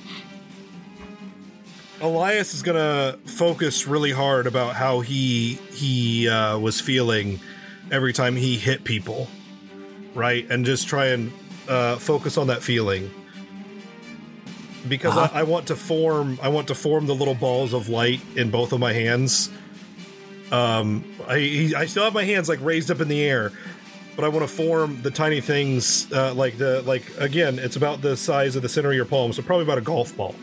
C: Elias is gonna focus really hard about how he he uh, was feeling every time he hit people, right? And just try and uh, focus on that feeling because I, I want to form I want to form the little balls of light in both of my hands. Um, I I still have my hands like raised up in the air, but I want to form the tiny things uh, like the like again. It's about the size of the center of your palm, so probably about a golf ball.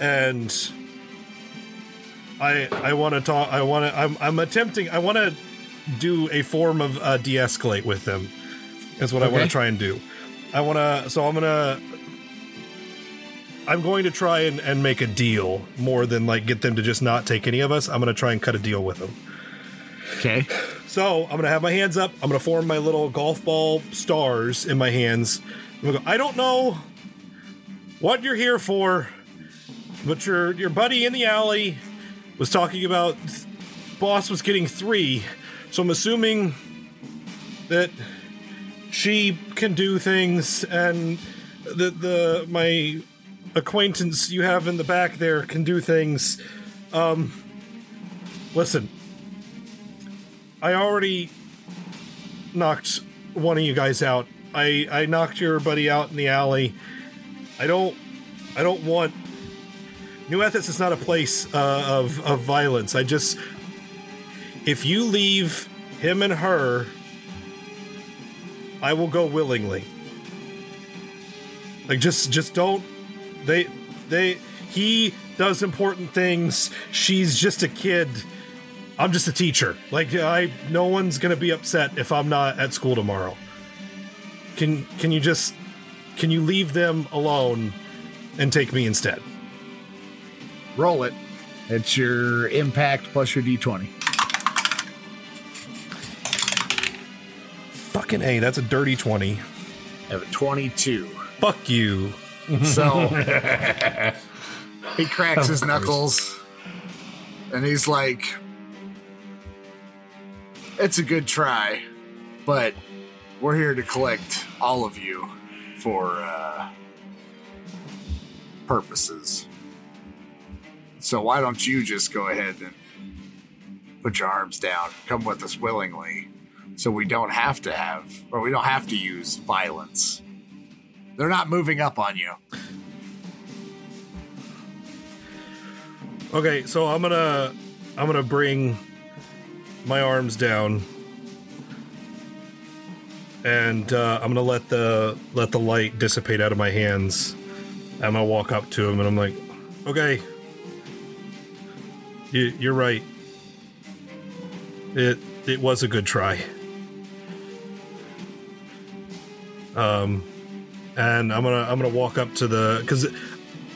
C: And I I want to talk. I want to. I'm I'm attempting. I want to do a form of uh, de-escalate with them. Is what I want to try and do. I want to. So I'm gonna. I'm going to try and, and make a deal more than like get them to just not take any of us. I'm going to try and cut a deal with them.
D: Okay.
C: So I'm gonna have my hands up. I'm gonna form my little golf ball stars in my hands. I'm gonna go, I don't know what you're here for, but your your buddy in the alley was talking about boss was getting three. So I'm assuming that she can do things and the the my acquaintance you have in the back there can do things. Um listen, I already knocked one of you guys out. I I knocked your buddy out in the alley. I don't I don't want New Ethis is not a place uh, of of violence. I just if you leave him and her, I will go willingly. Like just just don't they they he does important things. She's just a kid. I'm just a teacher. Like I no one's going to be upset if I'm not at school tomorrow. Can can you just can you leave them alone and take me instead?
D: Roll it. It's your impact plus your d20.
C: Fucking A, that's a dirty 20.
D: I have a 22.
C: Fuck you.
D: So he cracks his knuckles and he's like, It's a good try, but we're here to collect all of you for uh, purposes. So why don't you just go ahead and put your arms down, come with us willingly, so we don't have to have, or we don't have to use violence. They're not moving up on you.
C: Okay, so I'm to I'm to bring my arms down and uh, I'm gonna let the let the light dissipate out of my hands. I'm gonna walk up to him and I'm like, "Okay, you, you're right. It it was a good try." Um, and I'm gonna I'm gonna walk up to the because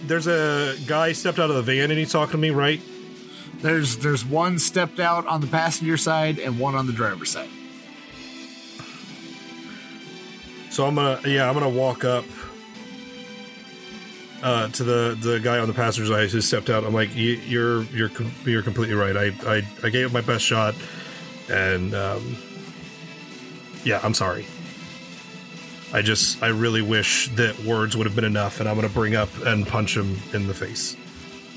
C: there's a guy stepped out of the van and he's talking to me, right?
D: There's there's one stepped out on the passenger side and one on the driver's side.
C: So I'm gonna yeah I'm gonna walk up uh, to the the guy on the passenger side who stepped out. I'm like "You- you're you're you're completely right. I I, I gave it my best shot, and um, yeah I'm sorry. I just I really wish that words would have been enough, and I'm gonna bring up and punch him in the face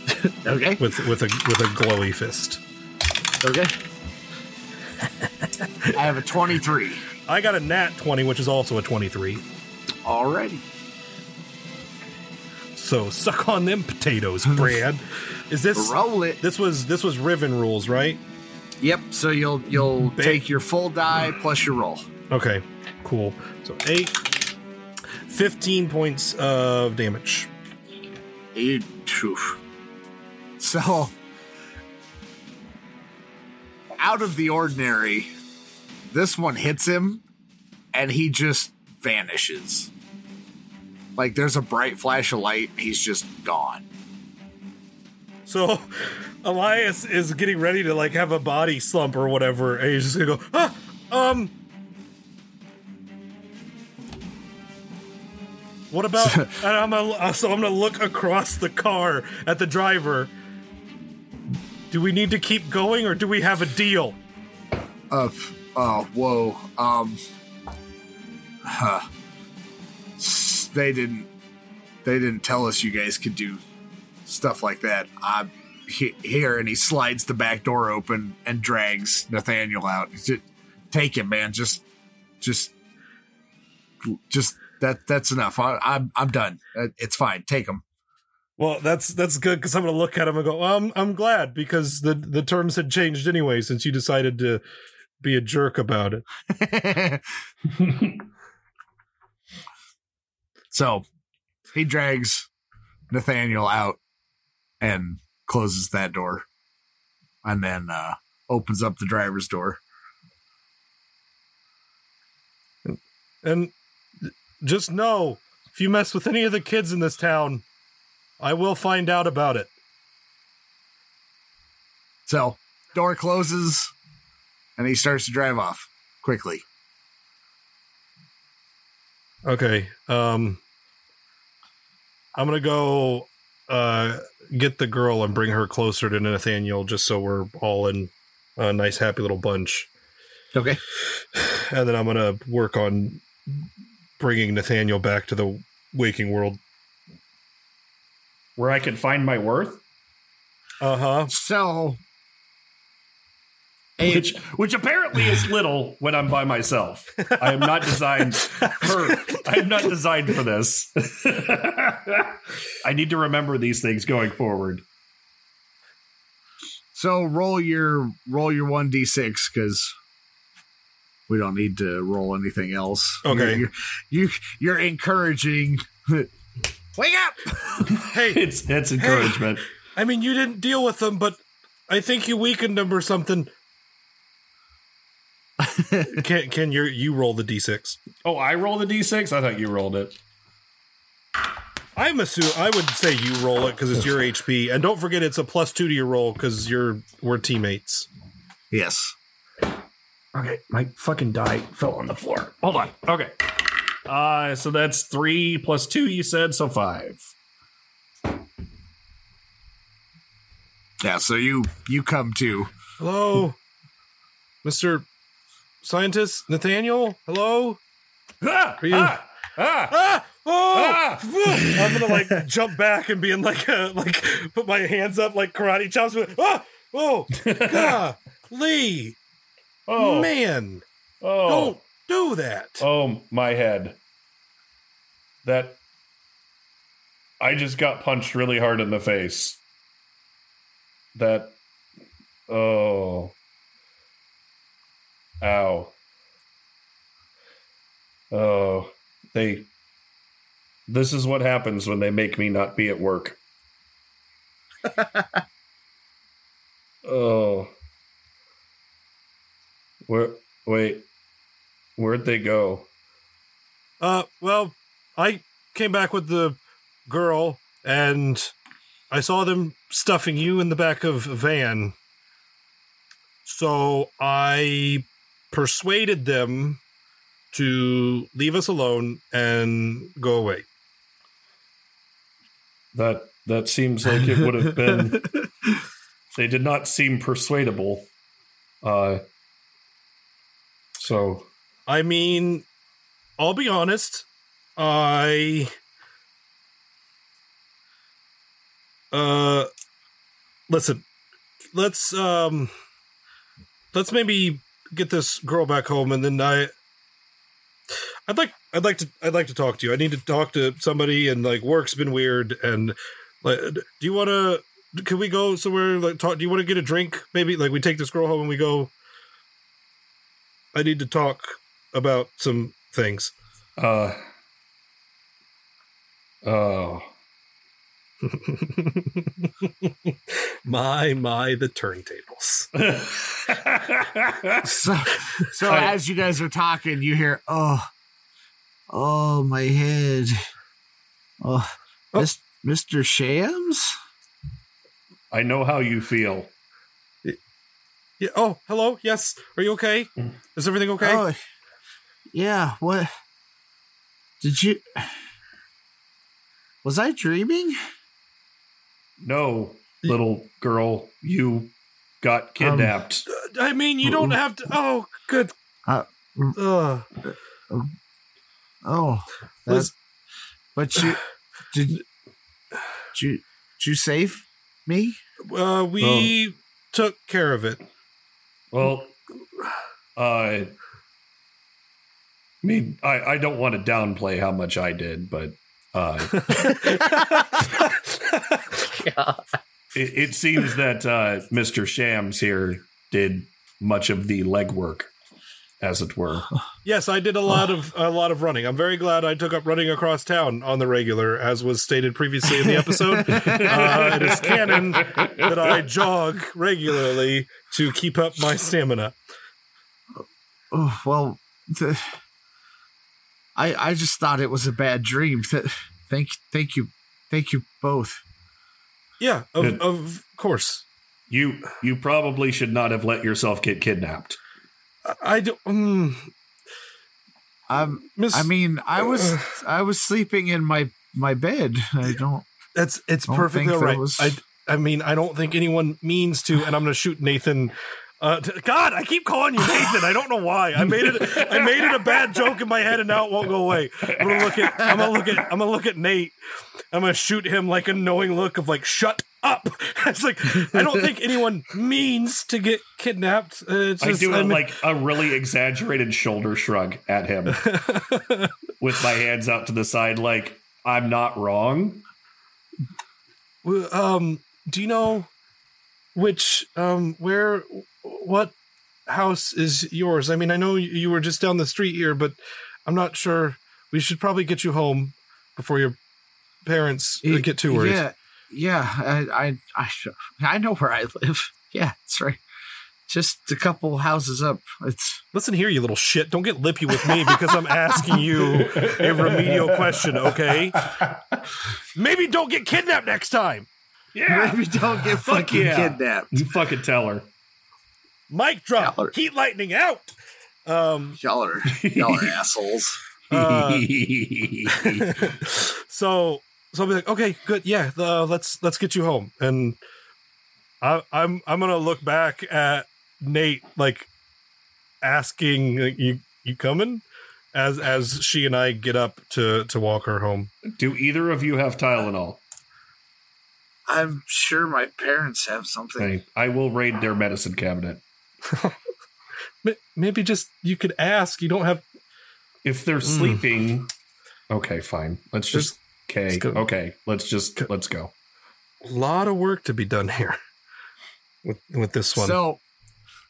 D: Okay.
C: with with a with a glowy fist.
D: Okay. I have a 23.
C: I got a nat 20, which is also a 23.
D: Alrighty.
C: So suck on them potatoes, Brad. Is this
D: Roll it.
C: This was this was Riven rules, right?
D: Yep. So you'll you'll
C: Ba-
D: take your full die plus your roll.
C: Okay, cool. So eight, 15 points of damage.
D: You, oof. So, out of the ordinary, this one hits him and he just vanishes. Like there's a bright flash of light, he's just gone.
C: So Elias is getting ready to like have a body slump or whatever, and he's just gonna go, ah, um. What about? and I'm gonna, so I'm gonna look across the car at the driver. Do we need to keep going, or do we have a deal?
D: Uh, oh, whoa. Um, huh. They didn't. They didn't tell us you guys could do stuff like that. I'm he- here, and he slides the back door open and drags Nathaniel out. Take him, man. Just, just, just that. That's enough. I, I'm, I'm done. Uh, It's fine. Take him.
C: Well, that's that's good because I'm gonna look at him and go, well, I'm I'm glad because the the terms had changed anyway since you decided to be a jerk about it.
D: So he drags Nathaniel out and closes that door and then uh, opens up the driver's door.
C: And just know, if you mess with any of the kids in this town, I will find out about it.
D: So door closes and he starts to drive off quickly.
C: Okay. Um I'm gonna go uh get the girl and bring her closer to Nathaniel just so we're all in a nice happy little bunch.
D: Okay.
C: And then I'm gonna work on bringing Nathaniel back to the waking world.
E: Where I can find my worth,
C: Uh-huh.
D: So
E: which which apparently is little when I'm by myself. I am not designed for I am not designed for this. I need to remember these things going forward.
D: so roll your roll your one d six because we don't need to roll anything else.
C: Okay.
D: You're, you're, you're encouraging. Wake up!
C: Hey,
E: It's it's encouragement.
C: I mean you didn't deal with them, but I think you weakened them or something. can can you you roll the d6?
E: Oh, I roll the d6. I thought you rolled it.
C: I'm assuming I would say you roll it because it's your HP, and don't forget it's a plus two to your roll because you're we're teammates.
D: Yes.
E: Okay, my fucking die fell on the floor. Hold on. Okay. Uh so that's three plus two. You said so five.
D: Yeah. So you you come to.
C: Hello, Mister Scientist Nathaniel. Hello.
E: Ah,
C: Are you-
E: ah, ah.
C: Ah! Oh!
E: Ah!
C: I'm gonna like jump back and be in like a, like put my hands up like karate chops. But, ah! Oh! God! Lee!
E: Oh,
C: Man!
E: oh,
C: Don't do that!
E: oh, my head. That I just got punched really hard in the face. That, oh, ow, oh, they. This is what happens when they make me not be at work. oh. Where wait. Where'd they go?
C: Uh, well, I came back with the girl, and I saw them stuffing you in the back of a van. So I persuaded them to leave us alone and go away.
E: That that seems like it would have been they did not seem persuadable. Uh so
C: I mean, I'll be honest. I uh listen. Let's um let's maybe get this girl back home and then I I'd like I'd like to I'd like to talk to you. I need to talk to somebody and like work's been weird and like do you want to can we go somewhere like talk do you want to get a drink maybe like we take this girl home and we go I need to talk about some things.
E: uh oh
C: my my the turntables.
D: So so
E: I-
D: as you guys are talking, you hear, oh, oh, my head. Oh,
C: Oh.
D: Mis- Mr. Shams?
E: I know how you feel.
C: Yeah. Oh, hello. Yes. Are you okay? Is everything okay?
D: Oh, yeah. What? Did you Was I dreaming?
E: No, little girl, you got kidnapped.
C: I mean, you don't have to. Oh, good.
D: Uh,
C: Ugh.
D: Oh,
C: Was-
D: that's, but you did, did you did you save me?
C: Uh, we took care of it.
E: well, uh, I mean, I, I don't want to downplay how much I did, but uh, it, it seems that uh, Mr. Shams here did much of the legwork, as it were.
C: Yes, I did a lot of a lot of running. I'm very glad I took up running across town on the regular, as was stated previously in the episode. uh, it is canon that I jog regularly to keep up my stamina.
D: Oh well, the, I I just thought it was a bad dream. Th- Thank thank you, thank you both.
C: Yeah, of,
E: Good.
C: of course.
E: You you probably should not have let yourself get kidnapped.
C: I, I don't.
D: Um,
C: Miss,
D: I mean, I was I was sleeping in my my bed. I don't.
C: That's it's
D: don't
C: perfectly
D: think
C: all
D: there
C: right.
D: was-
C: I I mean I don't think anyone means to, and I'm gonna shoot Nathan. Uh, t- God, I keep calling you Nathan. I don't know why. I made it. I made it a bad joke in my head, and now it won't go away. I'm gonna look at. I'm gonna look at. I'm gonna look at Nate. I'm gonna shoot him like a knowing look of like, shut up. It's like I don't think anyone means to get kidnapped. Uh, it's
E: I
C: just,
E: do
C: I
E: a,
C: mean-
E: like a really exaggerated shoulder shrug at him with my hands out to the side, like I'm not wrong.
C: Um, do you know which um where what house is yours? I mean, I know you were just down the street here, but I'm not sure. We should probably get you home before your parents uh, get too worried.
D: Yeah, yeah. I I I, I know where I live. Yeah, that's right. Just a couple houses up. It's
C: Listen here, you little shit. Don't get lippy with me because I'm asking you a remedial question, okay? Maybe don't get kidnapped next time.
E: Yeah,
D: maybe don't get
E: Fuck
D: fucking
E: yeah.
D: kidnapped.
E: you fucking tell her.
C: Mic drop.
D: Y'all are-
C: Heat lightning out. Um
D: Y'all are y'all are assholes.
C: uh, so so I'll be like, okay, good, yeah, uh, let's let's get you home, and I, I'm I'm gonna look back at Nate like asking, like, you you coming? As as she and I get up to to walk her home.
E: Do either of you have Tylenol?
D: I'm sure my parents have something.
E: Okay, I will raid their medicine cabinet.
C: Ma- Maybe just you could ask. You don't have.
E: If they're mm. sleeping, okay, fine. Let's just okay.
C: let's.
E: Okay, let's just let's go.
C: A lot of work to be done here with with this one.
D: So,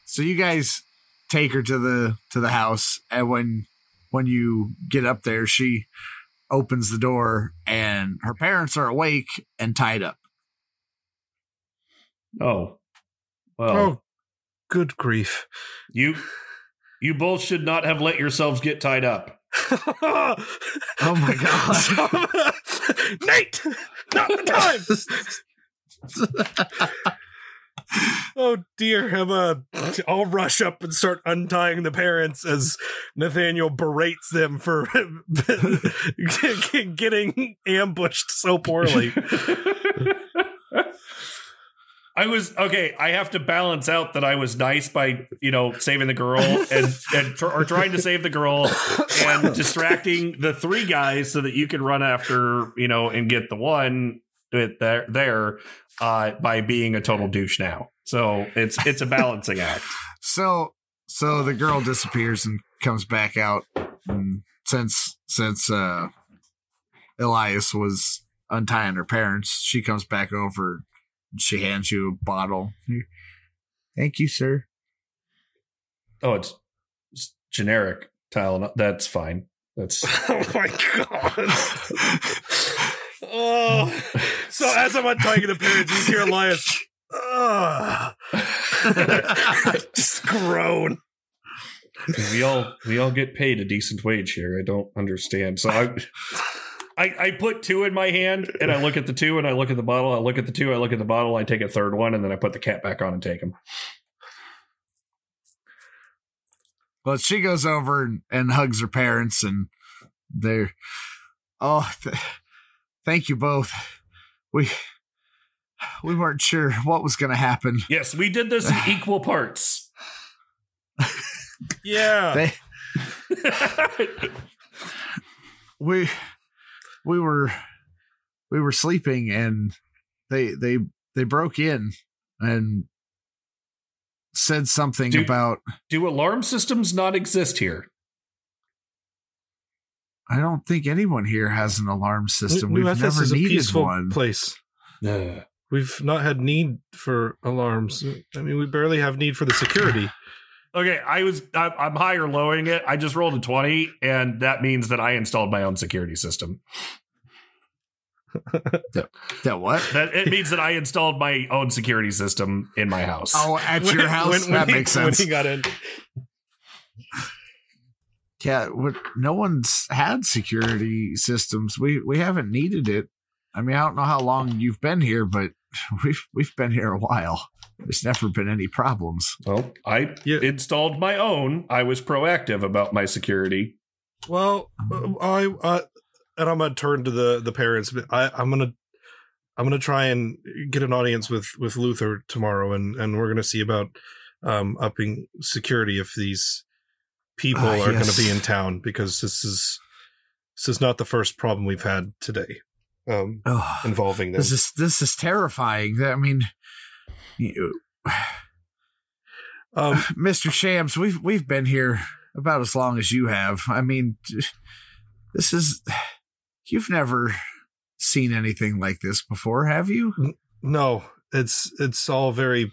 D: so you guys take her to the to the house, and when when you get up there, she opens the door, and her parents are awake and tied up.
E: Oh, well,
C: oh, good grief!
E: you you both should not have let yourselves get tied up.
C: oh
D: my God.
C: Nate, not the time. oh dear, I'm uh, I'll rush up and start untying the parents as Nathaniel berates them for getting ambushed so poorly.
E: I was okay. I have to balance out that I was nice by you know saving the girl and and tr- or trying to save the girl and distracting the three guys so that you can run after you know and get the one there there uh, by being a total douche now. So it's it's a balancing act.
D: So, so the girl disappears and comes back out. And since since uh, Elias was untying her parents, she comes back over. And She hands you a bottle. Thank you, sir.
E: Oh, it's, it's generic Tylenol. That's fine. That's
C: oh my god. oh. So as I'm untying the parents, you hear Elias. Ugh. Just groan.
E: we all we all get paid a decent wage here. I don't understand. So I, I I put two in my hand and I look at the two and I look at the bottle. I look at the two. I look at the bottle. I take a third one and then I put the cap back on and take them.
D: Well, she goes over and, and hugs her parents, and they're, oh, th- thank you both. We we weren't sure what was going to happen.
E: Yes, we did this in equal parts.
C: Yeah.
D: They we we were we were sleeping and they they they broke in and said something
E: Do-
D: about
E: Do alarm systems not exist here?
D: I don't think anyone here has an alarm system.
C: New
D: We've
C: Ethis
D: never
C: is a
D: needed
C: peaceful
D: one.
C: place.
E: Uh,
C: We've not had need for alarms. I mean, we barely have need for the security.
E: Okay, I was I'm, I'm high or lowing it. I just rolled a twenty, and that means that I installed my own security system.
D: That what?
E: That it means that I installed my own security system in my house.
D: Oh, at your house? that
C: he,
D: makes
C: when
D: sense.
C: he got in.
D: Yeah, what, no one's had security systems. We we haven't needed it. I mean, I don't know how long you've been here, but we've we've been here a while. There's never been any problems.
E: Well, I
C: Yeah.
E: installed my own. I was proactive about my security.
C: Well, uh, I uh, and I'm gonna turn to the the parents. But I, I'm gonna I'm gonna try and get an audience with with Luther tomorrow, and and we're gonna see about um upping security if these people
D: Ah,
C: are
D: yes.
C: gonna be in town because this is this is not the first problem we've had today um
D: Oh,
C: involving them.
D: this is this is terrifying. I mean, you,
C: um,
D: Mr. Shams, we've we've been here about as long as you have. I mean, this is you've never seen anything like this before, have you?
C: No, it's it's all very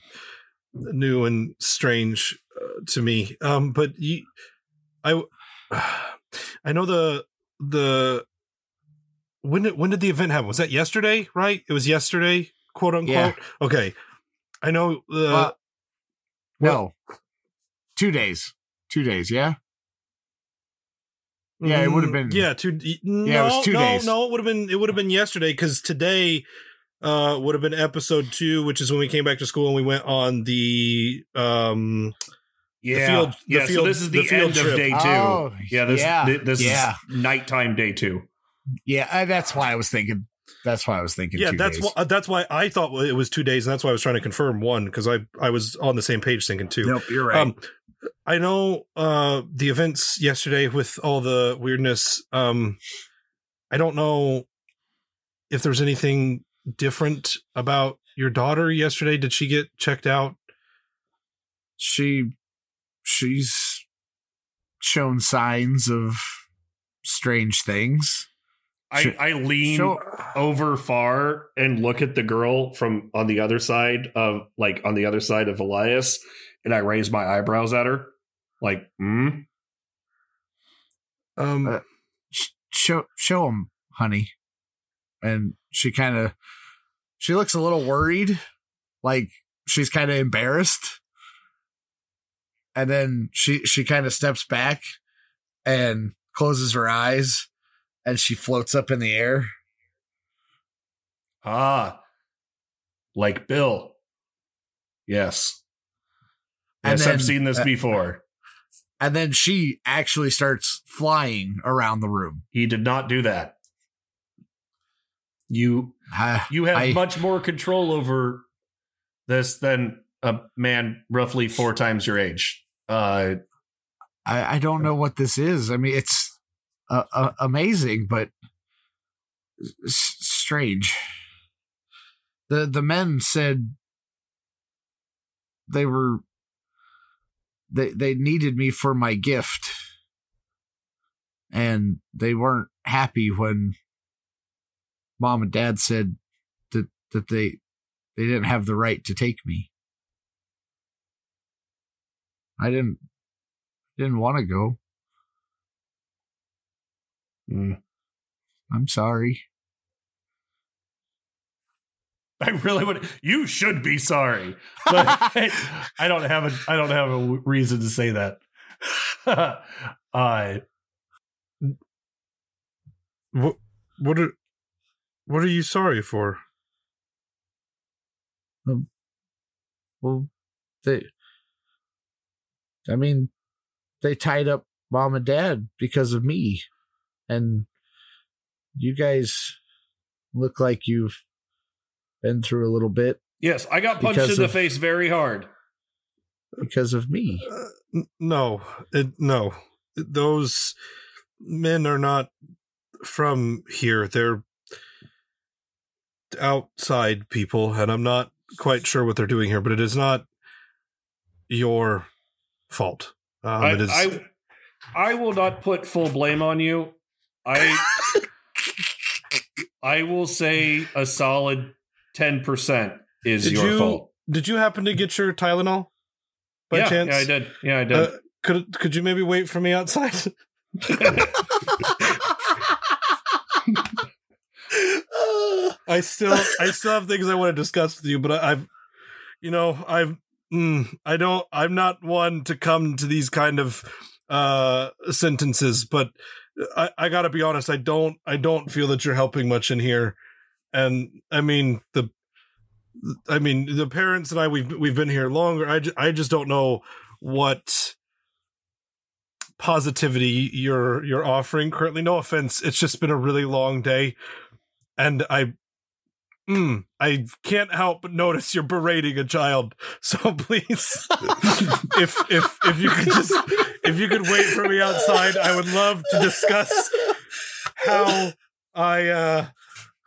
C: new and strange uh, to me. Um, but you, I, I know the the when did when did the event happen? Was that yesterday? Right? It was yesterday, quote unquote.
D: Yeah.
C: Okay, I know. The,
D: Uh, no, two days. Two days. Yeah. yeah, it would've been-
C: Mm, Yeah, two. No,
D: Yeah, it was two
C: no,
D: days.
C: No, it would have been. It would have been yesterday because today uh would have been episode two, which is when we came back to school and we went on the um
E: Yeah, the
C: field- the
E: yeah. so
C: field-
E: this is
C: the
E: the,
C: field
E: end
C: trip.
E: of day two.
D: Oh,
E: yeah, this
D: yeah,
E: thi- this
D: yeah.
E: is nighttime day two.
D: Yeah, uh, that's why I was thinking. That's why I was thinking.
C: yeah
D: two
C: that's why that's why i thought it was two days and that's why i was trying to confirm one because i i was on the same page thinking two
D: Nope, you're right.
C: um i know uh the events yesterday with all the weirdness um i don't know if there's anything different about your daughter yesterday did she get checked out
D: she she's shown signs of strange things.
E: I, I lean
D: show-
E: over far and look at the girl from on the other side of like on the other side of Elias, and I raise my eyebrows at her, like, hmm.
C: um
D: Uh, Sh- Show show him, honey. And she kind of she looks a little worried, like she's kind of embarrassed. And then she she kind of steps back and closes her eyes and she floats up in the air.
E: Ah, like Bill. Yes. Yes,
D: then-
E: I've seen this
D: uh,
E: before.
D: And then she actually starts flying around the room.
E: He did not do that. You
D: I,
E: you have
D: I-
E: much more control over this than a man roughly four times your age. Uh,
D: I, I don't know what this is. I mean, it's uh, uh, amazing, but s- strange. the The men said they were they they needed me for my gift, and they weren't happy when mom and dad said that that they they didn't have the right to take me. I didn't didn't want to go.
E: Mm.
D: I'm sorry.
E: I really would. You should be sorry, but I, I don't have a. I don't have a reason to say that. uh,
C: what what are what are you sorry for
D: Well, they, I mean, they tied up mom and dad because of me, and you guys, look like you've been through a little bit
E: Yes, I got punched
D: Because
E: in the face very hard.
D: because of me.
C: Uh, no, it, no. Those men are not from here. They're outside people, and I'm not quite sure what they're doing here. But it is not your fault. Um,
E: I,
C: it is.
E: I, I will not put full blame on you. I, I will say a solid ten percent is
C: did
E: your
C: you
E: fault.
C: did you happen to get your Tylenol by
E: yeah,
C: chance?
E: yeah, I did. Yeah, I did.
C: Uh, could could you maybe wait for me outside? I still I still have things I want to discuss with you, but I, I've you know I've mm, I don't I'm not one to come to these kind of uh sentences, but I I gotta be honest I don't I don't feel that you're helping much in here, and I mean the. I mean, the parents and I we've we've been here longer. I, I just don't know what positivity you're you're offering currently. No offense, it's just been a really long day, and I, mm, I can't help but notice you're berating a child. So please, if if if you could just if you could wait for me outside, I would love to discuss how I uh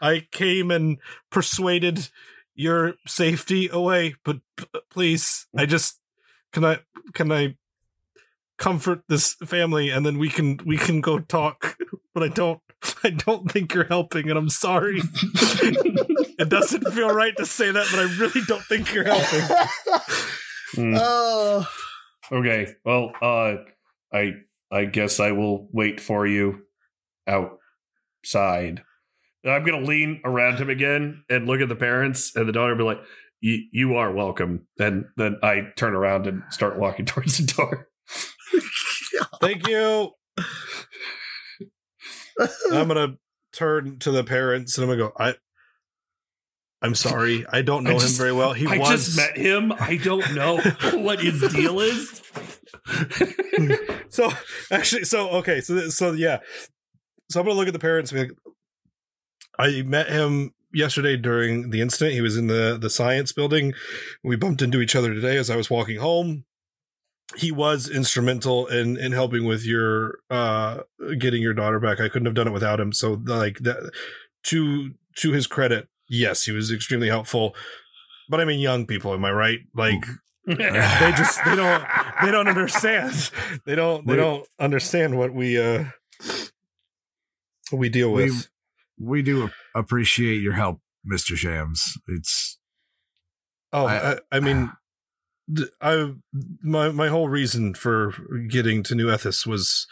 C: I came and persuaded your safety away. But p- please, I just can I can I comfort this family and then we can we can go talk but i don't i don't think you're helping and i'm sorry it doesn't feel right to say that but i really don't think you're helping
E: Mm.
D: Oh,
E: Okay. Well, uh, I I guess I will wait for you outside. I'm gonna lean around him again and look at the parents, and the daughter will be like, "You you are welcome." And then I turn around and start walking towards the door.
C: thank you i'm gonna turn to the parents and i'm gonna go i i'm sorry. I don't know
E: I
C: him very well. He
E: I
C: was
E: just met him. I don't know what his deal is.
C: so actually so okay so so yeah. So i'm gonna look at the parents and be like i met him yesterday during the incident. He was in the the science building. We bumped into each other today as i was walking home he was instrumental in in helping with your uh getting your daughter back. I couldn't have done it without him. So like that to to his credit yes he was extremely helpful. But i mean young people am i right? Like they just they don't they don't understand. They don't they
D: We-
C: don't understand what we uh what we deal with.
D: we do appreciate your help, Mister Shams. It's
C: oh
D: I-
C: I, I, mean th- i my my whole reason for getting to New Ethis was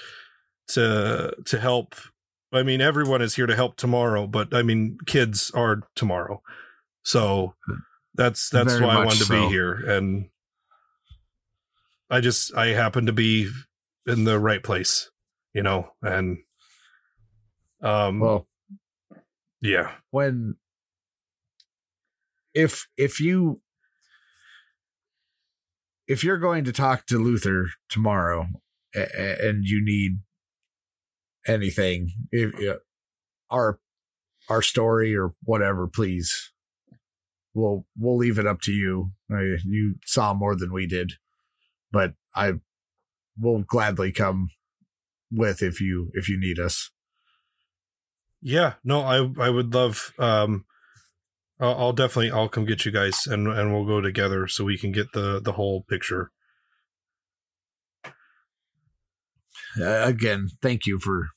C: to to help i mean everyone is here to help tomorrow but i mean kids are tomorrow. So that's that's
D: Very
C: why i wanted to be here and i just i happen to be in the right place you know and um
D: well
C: yeah.
D: when if if you if you're going to talk to Luther tomorrow and you need anything if our our story or whatever please we'll we'll leave it up to you Uh, you saw more than we did but i will gladly come with if you if you need us
C: Yeah, no, I I would love. Um, I'll, I'll definitely I'll come get you guys and and we'll go together so we can get the the whole picture.
D: uh, again thank you for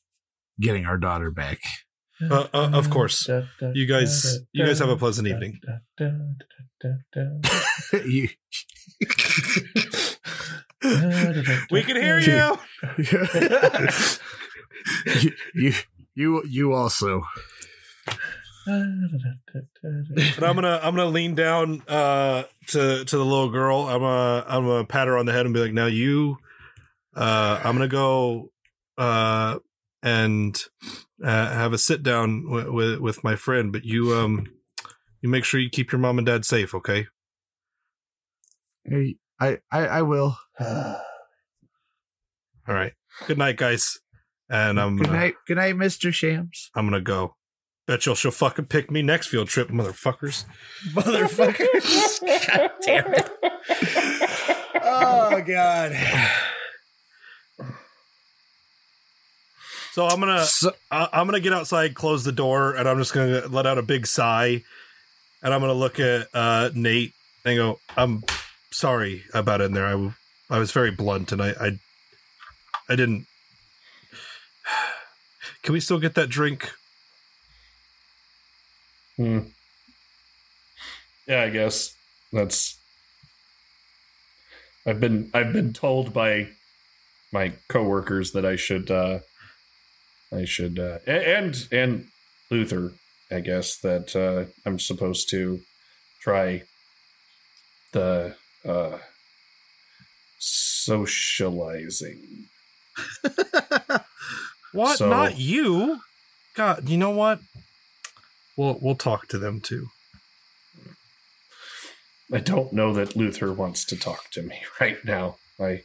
D: getting our daughter back
C: Uh, uh, of course, you guys you guys have a pleasant evening.
D: you
C: We can hear you.
D: you, you, you, you also.
C: But I'm gonna I'm gonna lean down uh to to the little girl. I'm gonna I'm gonna pat her on the head and be like, now you, uh, I'm gonna go uh and uh, have a sit down w- with with my friend. But you um you make sure you keep your mom and dad safe, okay?
D: Hey, I, I, I will.
C: All right. Good night, guys. And I'm
D: Good
C: gonna,
D: night, good night, Mister Shams.
C: I'm gonna go. Bet you'll she'll fucking pick me next field trip, motherfuckers.
D: Motherfuckers. God damn it. Oh, God.
C: So I'm gonna
D: So-
C: I- I'm gonna get outside, close the door, and I'm just gonna let out a big sigh, and I'm gonna look at uh, Nate and go, "I'm sorry about in there. I, w- I was very blunt, and I, I I didn't. Can we still get that drink?
E: Hmm. Yeah, I guess that's. I've been I've been told by my coworkers that I should uh I should uh and and Luther, I guess that uh I'm supposed to try the uh socializing.
C: What?
E: So-
C: Not you? God, you know what? We'll we'll talk to them too.
E: I don't know that Luther wants to talk to me right now. I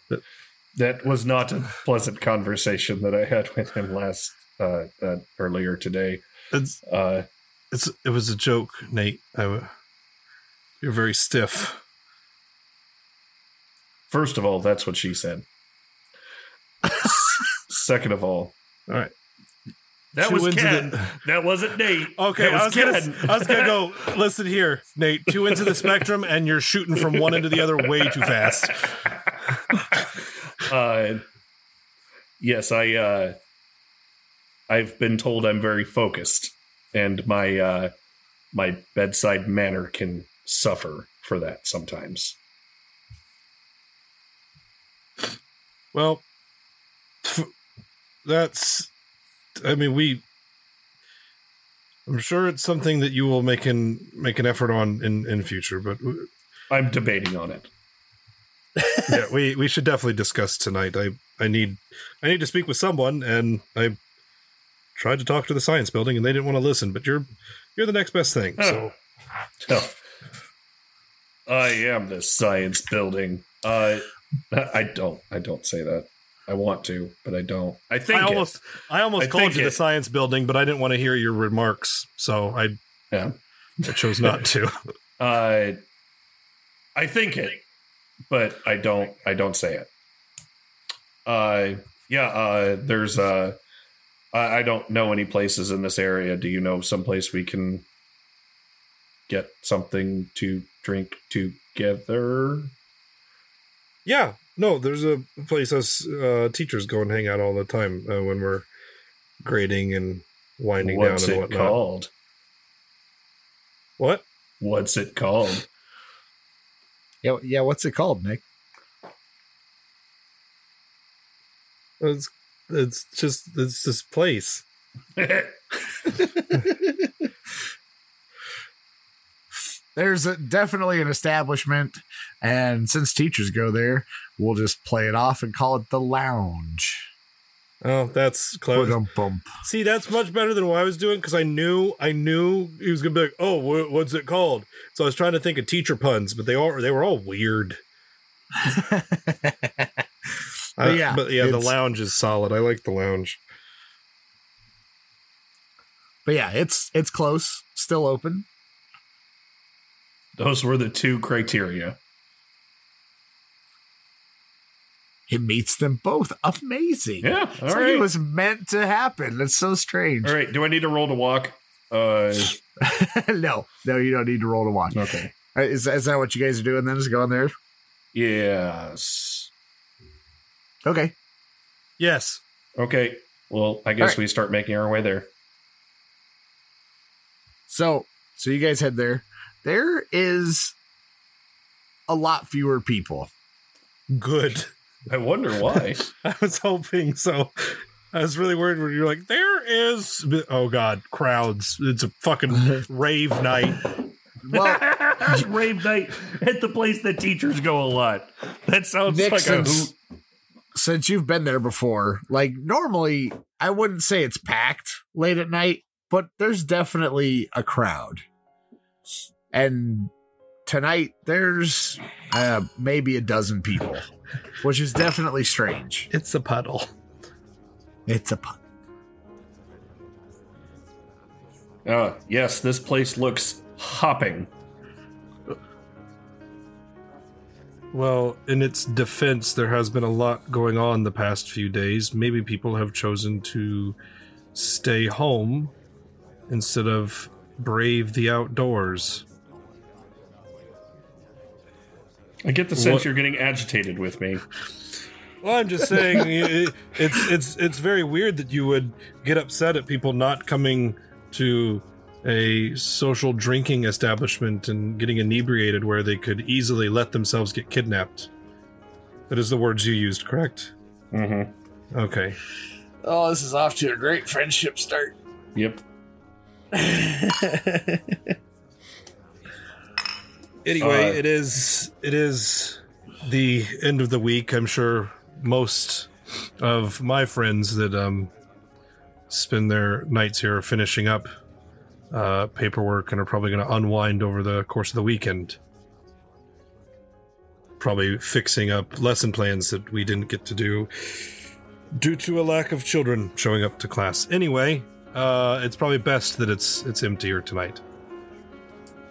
E: that was not a pleasant conversation that I had with him last uh, uh earlier today.
C: It's
E: Uh
C: it's it was a joke, Nate. I, you're very stiff.
E: first of all, that's what she said. Second of all,
C: All right.
E: That
C: Two
E: was Ken.
C: the-
E: that wasn't Nate.
C: Okay,
E: that
C: I
E: was
C: was,
E: Ken.
C: gonna, I was gonna go. Listen here, Nate. Two into the spectrum, and you're shooting from one end to the other way too fast.
E: uh, yes, I. Uh, I've been told I'm very focused, and my uh, my bedside manner can suffer for that sometimes.
C: Well, that's. I mean, we. I'm sure it's something that you will make an make an effort on in in future, but
E: I'm debating on it.
C: yeah, we we should definitely discuss tonight. I I need I need to speak with someone, and I tried to talk to the science building, and they didn't want to listen. But you're you're the next best thing. So
E: Oh. I am the science building. Uh, I don't. I don't say that. I want to, but I don't. I think
C: I
E: it.
C: almost I almost
E: I
C: called
E: think
C: you the science building, but I didn't want to hear your remarks, so I
E: Yeah.
C: I chose not to.
E: Uh, I think it, but I don't. I don't say it. Uh, yeah. Uh, there's uh, I, I don't know any places in this area. Do you know someplace we can get something to drink together?
C: Yeah, no, there's a place us uh, teachers go and hang out all the time uh, when we're grading and winding
E: What's
C: down and
E: it
C: whatnot.
E: called?
C: What?
E: What's it called?
D: Yeah, yeah. What's it called, Nick?
C: It's it's just it's this place.
D: There's a, definitely an establishment, and since teachers go there, we'll just play it off and call it the lounge.
C: Oh, that's clever.
D: Ba-dum-bum.
C: See, that's much better than what I was doing because I knew I knew he was gonna be like, "Oh, wha- what's it called?" So I was trying to think of teacher puns, but they all they were all weird. Uh,
D: yeah,
C: but yeah, the lounge is solid. I like the lounge.
D: But yeah, it's it's close, still open.
E: Those were the two criteria.
D: It meets them both. Amazing.
E: Yeah. All
D: It's like it was meant to happen. That's so strange.
E: All right. Do I need to roll to walk? Uh,
D: no, no, you don't need to roll to walk.
E: okay.
D: Uh, Is, is that what you guys are doing then? Is going there?
E: Yes.
D: Okay.
C: Yes.
E: Okay. Well, I guess
D: right.
E: we start making our way there.
D: So, so you guys head there. There is a lot fewer people.
C: Good.
E: I wonder why.
C: I was hoping so. I was really worried when you're like, there is. Oh God, crowds! It's a fucking rave night.
D: Well,
E: Rave night at the place that teachers go a lot. That sounds
D: Nick,
E: like a hoot.
D: since you've been there before, like normally, I wouldn't say it's packed late at night, but there's definitely a crowd. And tonight, there's uh, maybe a dozen people, which is definitely strange.
C: It's a puddle.
D: It's a puddle.
E: Uh, yes, this place looks hopping.
C: Well, in its defense, there has been a lot going on the past few days. Maybe people have chosen to stay home instead of brave the outdoors.
E: I get the sense
C: What-
E: you're getting agitated with me.
C: Well, I'm just saying i- it's it's it's very weird that you would get upset at people not coming to a social drinking establishment and getting inebriated where they could easily let themselves get kidnapped. That is the words you used, correct?
E: Mm-hmm.
C: Okay.
D: Oh, this is off to a great friendship start.
E: Yep.
C: Anyway,
E: Uh,
C: it is it is the end of the week. I'm sure most of my friends that um spend their nights here finishing up uh paperwork and are probably going to unwind over the course of the weekend. Probably fixing up lesson plans that we didn't get to do due to a lack of children showing up to class. Anyway, uh it's probably best that it's it's emptier tonight.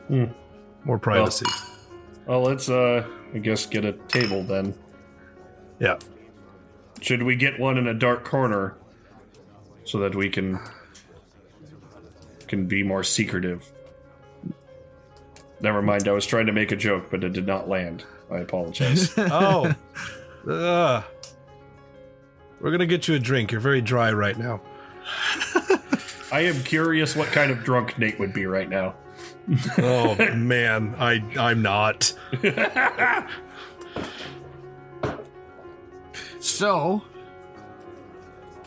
E: Hmm.
C: More privacy.
E: Well, let's, uh, I guess, get a table then.
C: Yeah.
E: Should we get one in a dark corner so that we can can be more secretive? Never mind. I was trying to make a joke, but it did not land. I apologize.
C: oh. Ugh. We're gonna get you a drink. You're very dry right now.
E: I am curious what kind of drunk Nate would be right now.
C: Oh man, I I'm not.
D: So,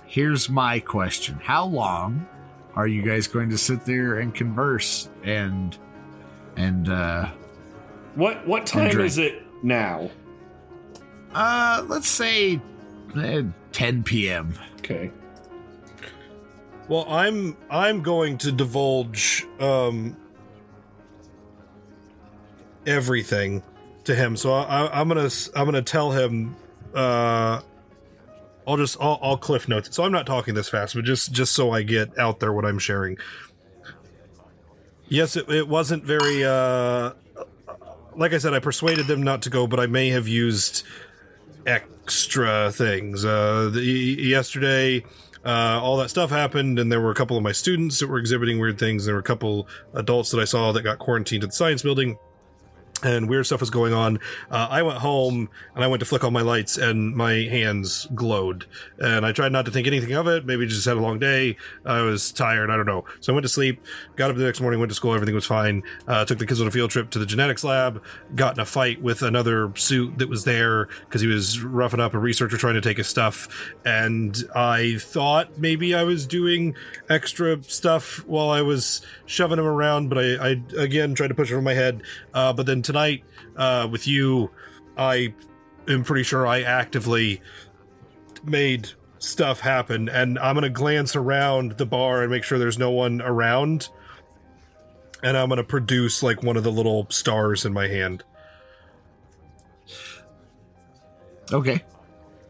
D: here's my question How long are you guys going to sit there and converse and, and, uh,
E: What what time is it now?
D: uh, let's say eh, 10 p.m.
E: Okay.
C: Well, I'm I'm going to divulge um everything to him. So I, I'm gonna I'm gonna tell him. Uh, I'll just I'll, I'll cliff notes. So I'm not talking this fast, but just just so I get out there what I'm sharing. Yes, it, it wasn't very. uh Like I said, I persuaded them not to go, but I may have used extra things. Uh, the, yesterday, uh, all that stuff happened, and there were a couple of my students that were exhibiting weird things. There were a couple adults that I saw that got quarantined at the science building. And weird stuff was going on. Uh, I went home and I went to flick on my lights, and my hands glowed. And I tried not to think anything of it. Maybe just had a long day. I was tired. I don't know. So I went to sleep. Got up the next morning. Went to school. Everything was fine. Uh, took the kids on a field trip to the genetics lab. Got in a fight with another suit that was there because he was roughing up a researcher trying to take his stuff. And I thought maybe I was doing extra stuff while I was shoving him around, but I, I again tried to push it over my head. Uh, but then tonight, uh, with you, I am pretty sure I actively made stuff happen, and I'm gonna glance around the bar and make sure there's no one around. And I'm gonna produce like one of the little stars in my hand
D: Okay.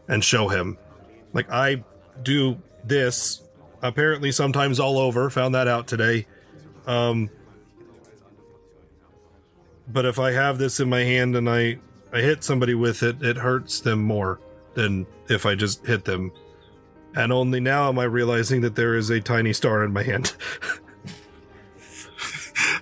C: and show him. Like I do this apparently sometimes all over. Found that out today. Um but if I have this in my hand and I I hit somebody with it, it hurts them more than if I just hit them. And only now am I realizing that there is a tiny star in my hand.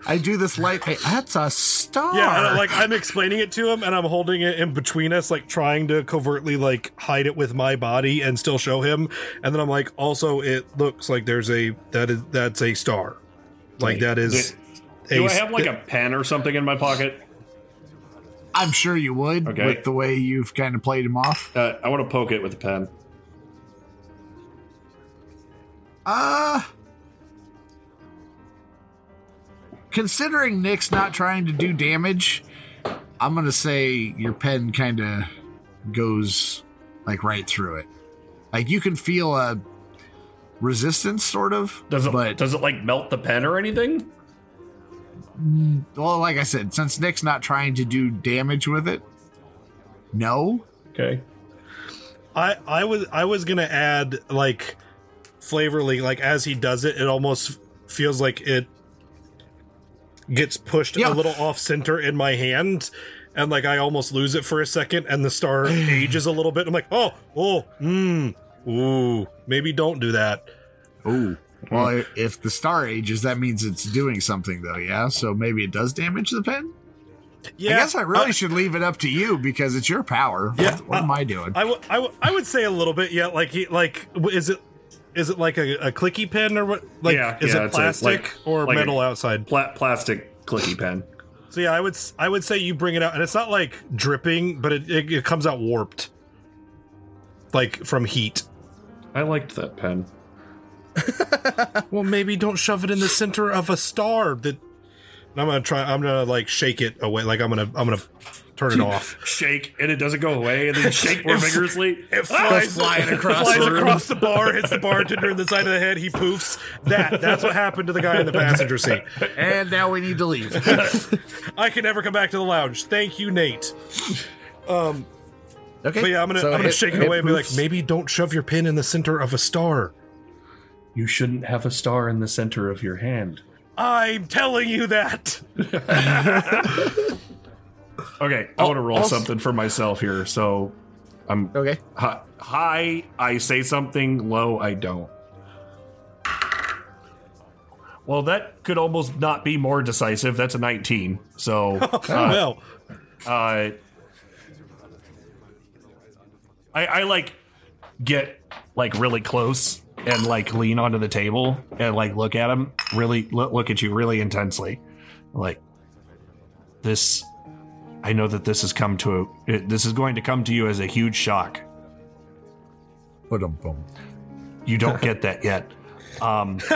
D: I do this light. Hey, that's a star.
C: Yeah, and, like I'm explaining it to him, and I'm holding it in between us, like trying to covertly like hide it with my body and still show him. And then I'm like, also, it looks like there's a that is that's a star, like that is.
E: Do I have like a pen or something in my pocket?
D: I'm sure you would
E: Okay.
D: with the way you've kind of played him off.
E: Uh, I want to poke it with a pen.
D: Uh considering Nick's not trying to do damage, I'm gonna say your pen kind of goes like right through it. Like you can feel a resistance, sort of.
E: Does it?
D: But
E: does it like melt the pen or anything? Mm.
D: well, like I said, since Nick's not trying to do damage with it, no.
E: Okay.
C: I I was I was gonna add like flavorly, like as he does it, it almost feels like it gets pushed
D: Yeah.
C: a little off center in my hand. And like I almost lose it for a second, and the star ages a little bit. I'm like, oh, oh, mmm, ooh, maybe don't do that.
J: Ooh. Well, if the star ages, that means it's doing something, though. Yeah. So maybe it does damage the pen.
C: Yeah,
J: I guess I really
C: uh,
J: should leave it up to you because it's your power.
C: Yeah,
J: What, what am I doing?
C: I, w- I, w- I would say a little bit. Yeah, like he, like is it is it like a, a clicky pen or what? Like
E: Yeah,
C: is
E: yeah,
C: it
E: it's a-
C: plastic
E: like-
C: or
E: like
C: metal outside?
E: Pla- plastic clicky pen.
C: So yeah, I would s- I would say you bring it out, and it's not like dripping, but it, it, it comes out warped, like from heat.
E: I liked that pen.
C: Well, maybe don't shove it in the center of a star. That and I'm gonna try. I'm gonna like shake it away. Like I'm gonna I'm gonna turn it off.
E: Shake and it doesn't go away, and then shake more vigorously.
C: It flies,
J: flying across
C: flies
J: the room.
C: across the bar, hits the bartender in the side of the head. He poofs. That that's what happened to the guy in the passenger seat.
J: and now we need to leave.
C: I can never come back to the lounge. Thank you, Nate.
J: Um, Okay.
C: But yeah, I'm gonna
J: So
C: I'm gonna
J: it-
C: shake it away and be like, maybe don't shove your pin in the center of a star.
E: You shouldn't have a star in the center of your hand.
C: I'm telling you that.
E: Okay, I want to roll
J: also-
E: something for myself here. So I'm
J: Okay.
E: hi, high. I say something. Low. I don't. Well, that could almost not be more decisive. That's a 19. So, uh,
C: well,
E: uh, I, I like get like really close and like lean onto the table and like look at him really look, look at you really intensely like this i know that this has come to a it, this is going to come to you as a huge shock
J: Ba-dum-bum.
E: you don't get that yet um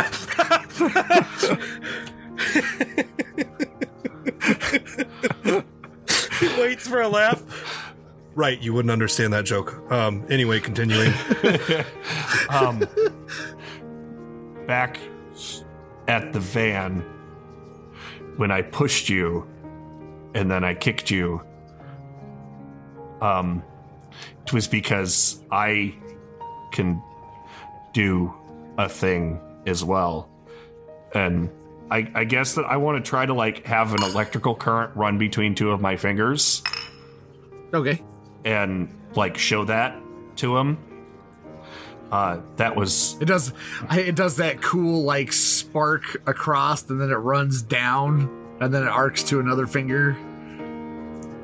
C: he waits for a laugh. Right, you wouldn't understand that joke. Um. Anyway, continuing.
E: um, back at the van when I pushed you and then I kicked you. Um, it was because I can do a thing as well, and I, I guess that I want to try to like have an electrical current run between two of my fingers
J: Okay.
E: And like show that to him. Uh, that was
J: It does. It does that cool like spark across, and then it runs down, and then it arcs to another finger.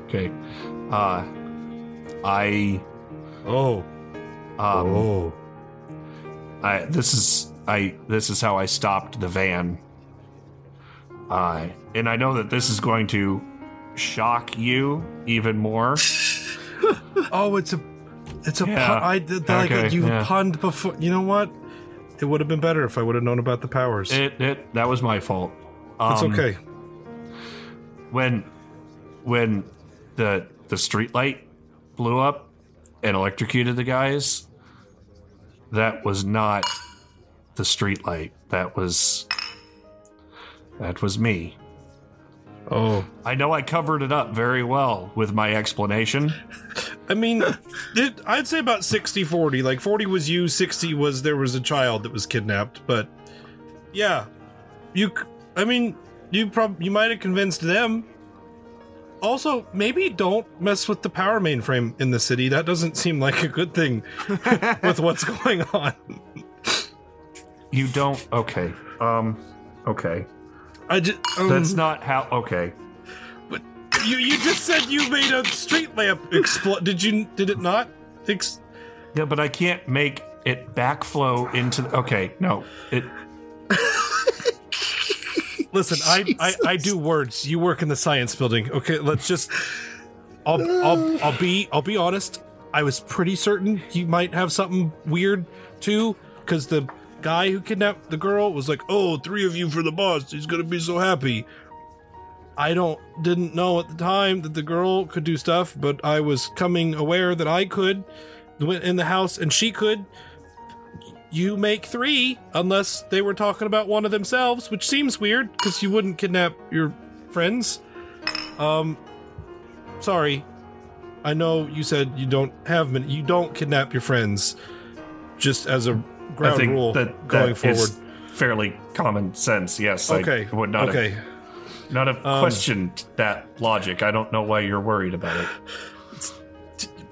E: okay. Uh, I
C: oh.
E: um,
C: Oh.
E: I this is I this is how I stopped the van. Uh, and I know that this is going to shock you even more.
C: Oh, it's a, it's a.
E: Yeah.
C: Pun. I did like
E: Okay,
C: you
E: yeah.
C: punned before. You know what? It would have been better if I would have known about the powers.
E: It, it that was my fault.
C: it's
E: Um,
C: okay.
E: when when the the street light blew up and electrocuted the guys that was not the street light that was that was me
C: Oh,
E: i know i covered it up very well with my explanation
C: I mean, it, I'd say about 60 40. Like 40 was you, 60 was there was a child that was kidnapped. But yeah, you, I mean, you prob you might have convinced them. Also, maybe don't mess with the power mainframe in the city. That doesn't seem like a good thing with what's going on.
E: you don't okay um okay
C: I just, um,
E: that's not how okay
C: But you you just said you made a street lamp explode. Did you? Did it not? Ex-
E: yeah but i can't make it backflow into the, okay no it
C: Listen, I, I I do words. You work in the science building. Okay, let's just. I'll I'll I'll be I'll be honest. I was pretty certain you might have something weird too, because the guy who kidnapped the girl was like, "Oh, three of you for the boss. He's gonna be so happy." I don't didn't know at the time that the girl could do stuff, but I was coming aware that I could went in the house and she could. You make three unless they were talking about one of themselves, which seems weird because you wouldn't kidnap your friends. Um, sorry. I know you said you don't have many. You don't kidnap your friends, just as a
E: I think
C: rule
E: that
C: going
E: that is
C: forward.
E: fairly common sense. Yes. I
C: Okay.
E: would not
C: okay.
E: have, not have
C: Um,
E: questioned that logic. I don't know why you're worried about it.
C: It's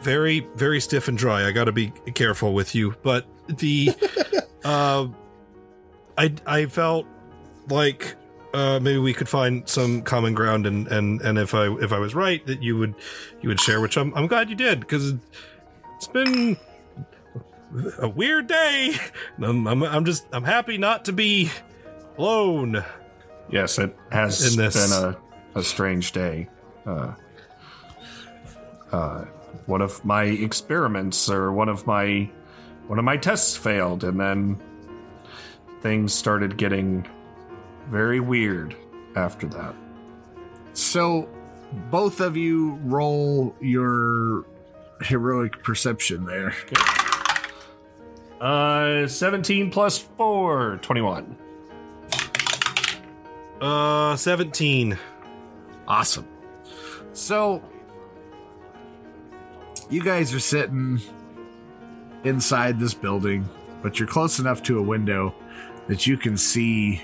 C: very very stiff and dry i gotta be careful with you but the uh i i felt like uh maybe we could find some common ground and and and if i if i was right that you would you would share which i'm, I'm glad you did because it's been a weird day I'm, I'm i'm just i'm happy not to be alone
E: Yes, it has
C: In this-
E: been a, a strange day. Uh, uh, one of my experiments or one of my one of my tests failed, and then things started getting very weird after that.
D: So, both of you roll your heroic perception there.
E: Uh, 17 plus 4, 21.
C: uh 17
D: Awesome. So, you guys are sitting inside this building, but you're close enough to a window that you can see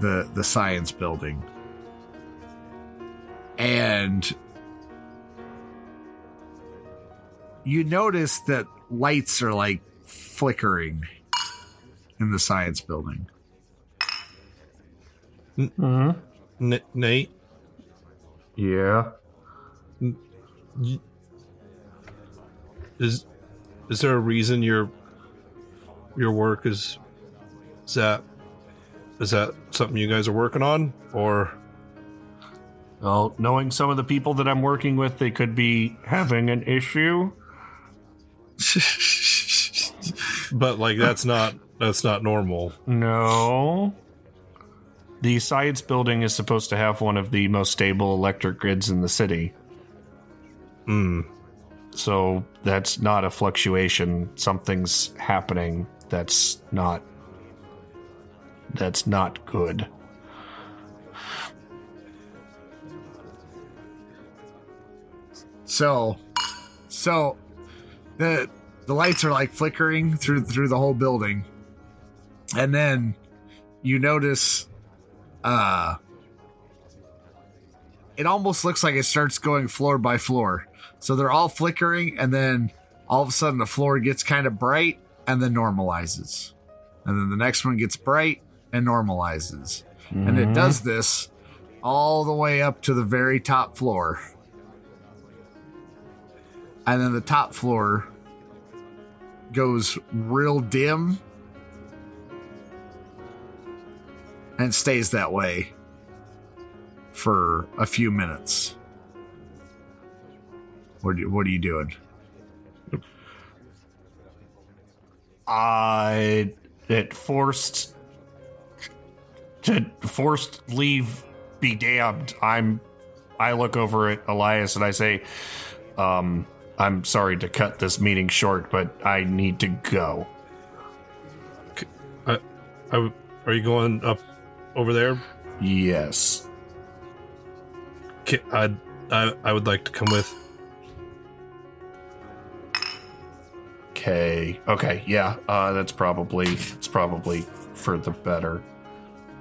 D: the the science building. And you notice that lights are like flickering in the science building.
E: Mm-hmm.
C: N- nate
E: Yeah.
C: is is there a reason your your work is is that is that something you guys are working on or
E: Well, knowing some of the people that I'm working with, they could be having an issue.
C: but like that's not that's not normal
E: No. The science building is supposed to have one of the most stable electric grids in the city.
C: Hmm.
E: So that's not a fluctuation. Something's happening that's not that's not good.
D: So, so the the lights are like flickering through through the whole building, and then you notice, uh, it almost looks like it starts going floor by floor. So they're all flickering, and then all of a sudden the floor gets kind of bright and then normalizes, and then the next one gets bright and normalizes, and it does this all the way up to the very top floor. And then the top floor goes real dim and stays that way for a few minutes. What you, what are you doing?
E: I it forced to forced leave be damned. I'm I look over at Elias and I say, um, I'm sorry to cut this meeting short, but I need to go.
C: I, I, are you going up over there
E: Yes.
C: I'd, I I would like to come with
E: Okay. Okay. Yeah. Uh, that's probably it's probably for the better.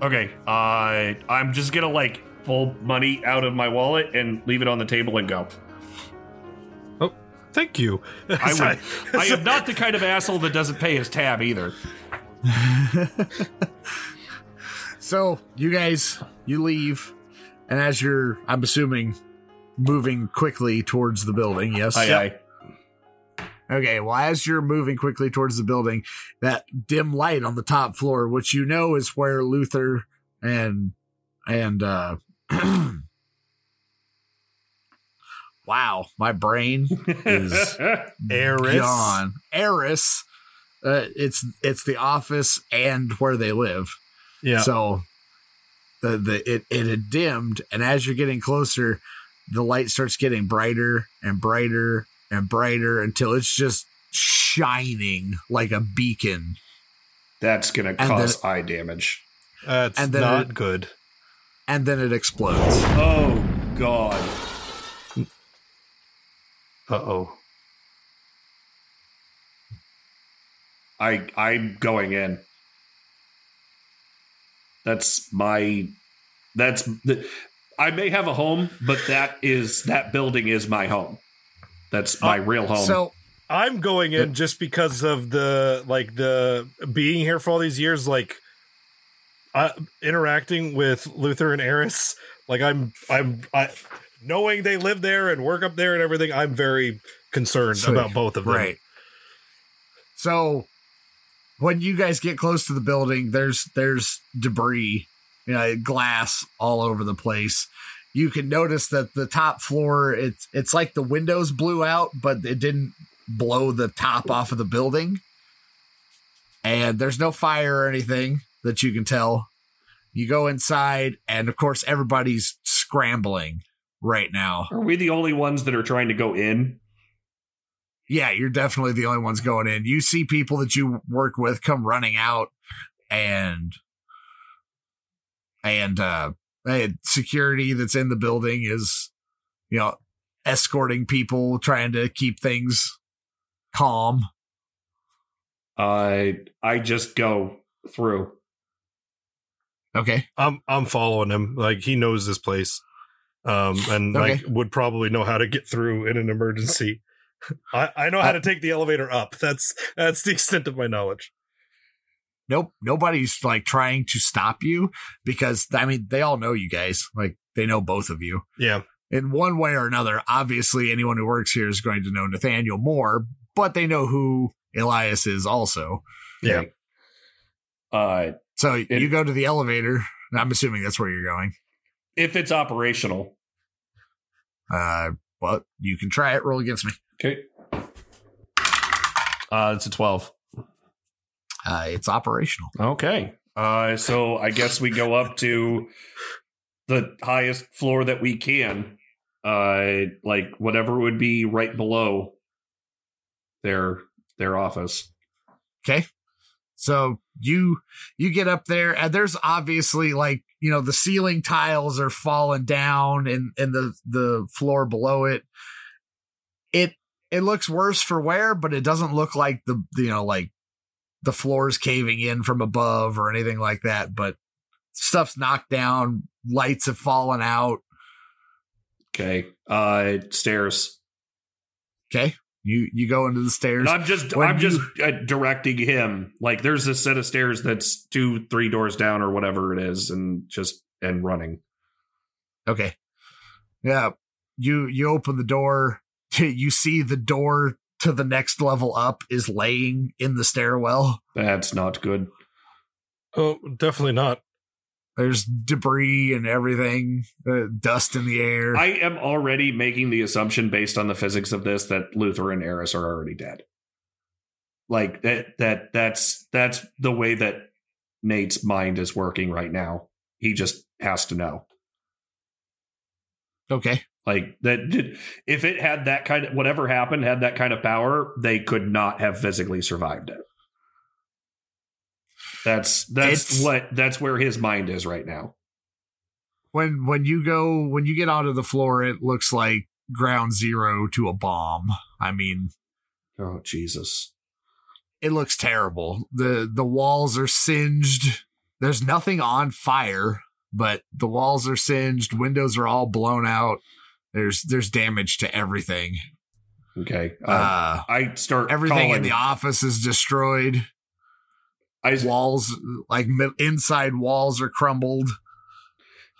E: Okay. Uh, I'm just gonna like pull money out of my wallet and leave it on the table and go.
C: Thank you
E: I would. I am not the kind of asshole that doesn't pay his tab either.
D: So you guys, you leave, and as you're, I'm assuming, moving quickly towards the building. Yes.
E: Aye, aye.
D: Okay, well, as you're moving quickly towards the building, that dim light on the top floor, which you know is where Luther and and uh wow, my brain is
C: Eris
D: gone. Eris, uh, it's it's the office and where they live.
C: yeah
D: So the the it it had dimmed, and as you're getting closer, the light starts getting brighter and brighter and brighter until it's just shining like a beacon.
E: That's gonna
D: then-
E: cause eye damage.
C: that's
D: and then
C: not
D: it-
C: good
D: And then it explodes.
E: Oh God.
C: Uh-oh
E: I I'm going in. That's my. That's the. I may have a home, but that is that building is my home. That's my real home.
D: So
C: I'm going in just because of the like the being here for all these years, like uh, interacting with Luther and Eris. Like I'm, I'm, I, knowing they live there and work up there and everything. I'm very concerned about both of them.
D: Right. So when you guys get close to the building, there's there's debris, you know, glass all over the place. You can notice that the top floor it's it's like the windows blew out, but it didn't blow the top off of the building. And there's no fire or anything that you can tell. You go inside, and of course, everybody's scrambling right now.
E: Are we the only ones that are trying to go in?
D: yeah, you're definitely the only ones going in. You see people that you work with come running out and and uh and security that's in the building is you know escorting people trying to keep things calm.
E: I I just go through.
D: Okay.
C: I'm I'm following him. Like he knows this place, um, and
D: Okay.
C: like would probably know how to get through in an emergency. I I know how to take the elevator up. That's that's the extent of my knowledge.
D: Nope, nobody's like trying to stop you because I mean they all know you guys. Like they know both of you.
C: Yeah.
D: in one way or another, obviously anyone who works here is going to know Nathaniel more, but they know who Elias is also.
C: Yeah.
E: Uh,
D: So
E: It-
D: you go to the elevator. and I'm assuming that's where you're going.
E: if it's operational,
D: Uh, but you can try it. Roll against me.
E: okay. Uh, it's a twelve.
D: Uh, it's operational.
E: Okay. Uh, so I guess we go up to the highest floor that we can. Uh, like whatever would be right below their their office.
D: Okay. So you you get up there and there's obviously like you know the ceiling tiles are falling down and and the the floor below it. It it looks worse for wear, but it doesn't look like the you know like the floor's caving in from above or anything like that. But stuff's knocked down, lights have fallen out.
E: Okay. Uh, stairs.
D: Okay, you you go into the stairs.
E: And I'm just
D: When
E: I'm
D: you-
E: just uh, directing him. Like there's a set of stairs that's two three doors down or whatever it is, and just and running.
D: Okay. Yeah. You you open the door. You see the door to the next level up is laying in the stairwell.
E: That's not good.
C: Oh, definitely not.
D: There's debris and everything, uh, dust in the air.
E: I am already making the assumption based on the physics of this that Luther and Eris are already dead. Like that that that's that's the way that Nate's mind is working right now. He just has to know.
D: okay.
E: Like that if it had that kind of whatever happened had that kind of power, they could not have physically survived it. That's that's
D: It's-
E: what that's where his mind is right now.
D: When when you go when you get onto the floor, it looks like ground zero to a bomb. I mean,
E: Oh Jesus.
D: it looks terrible. The the walls are singed. There's nothing on fire, but the walls are singed, windows are all blown out. There's there's damage to everything.
E: Okay. Uh,
D: Uh,
E: I start
D: everything in the office is destroyed.
E: I
D: Walls like inside walls are crumbled.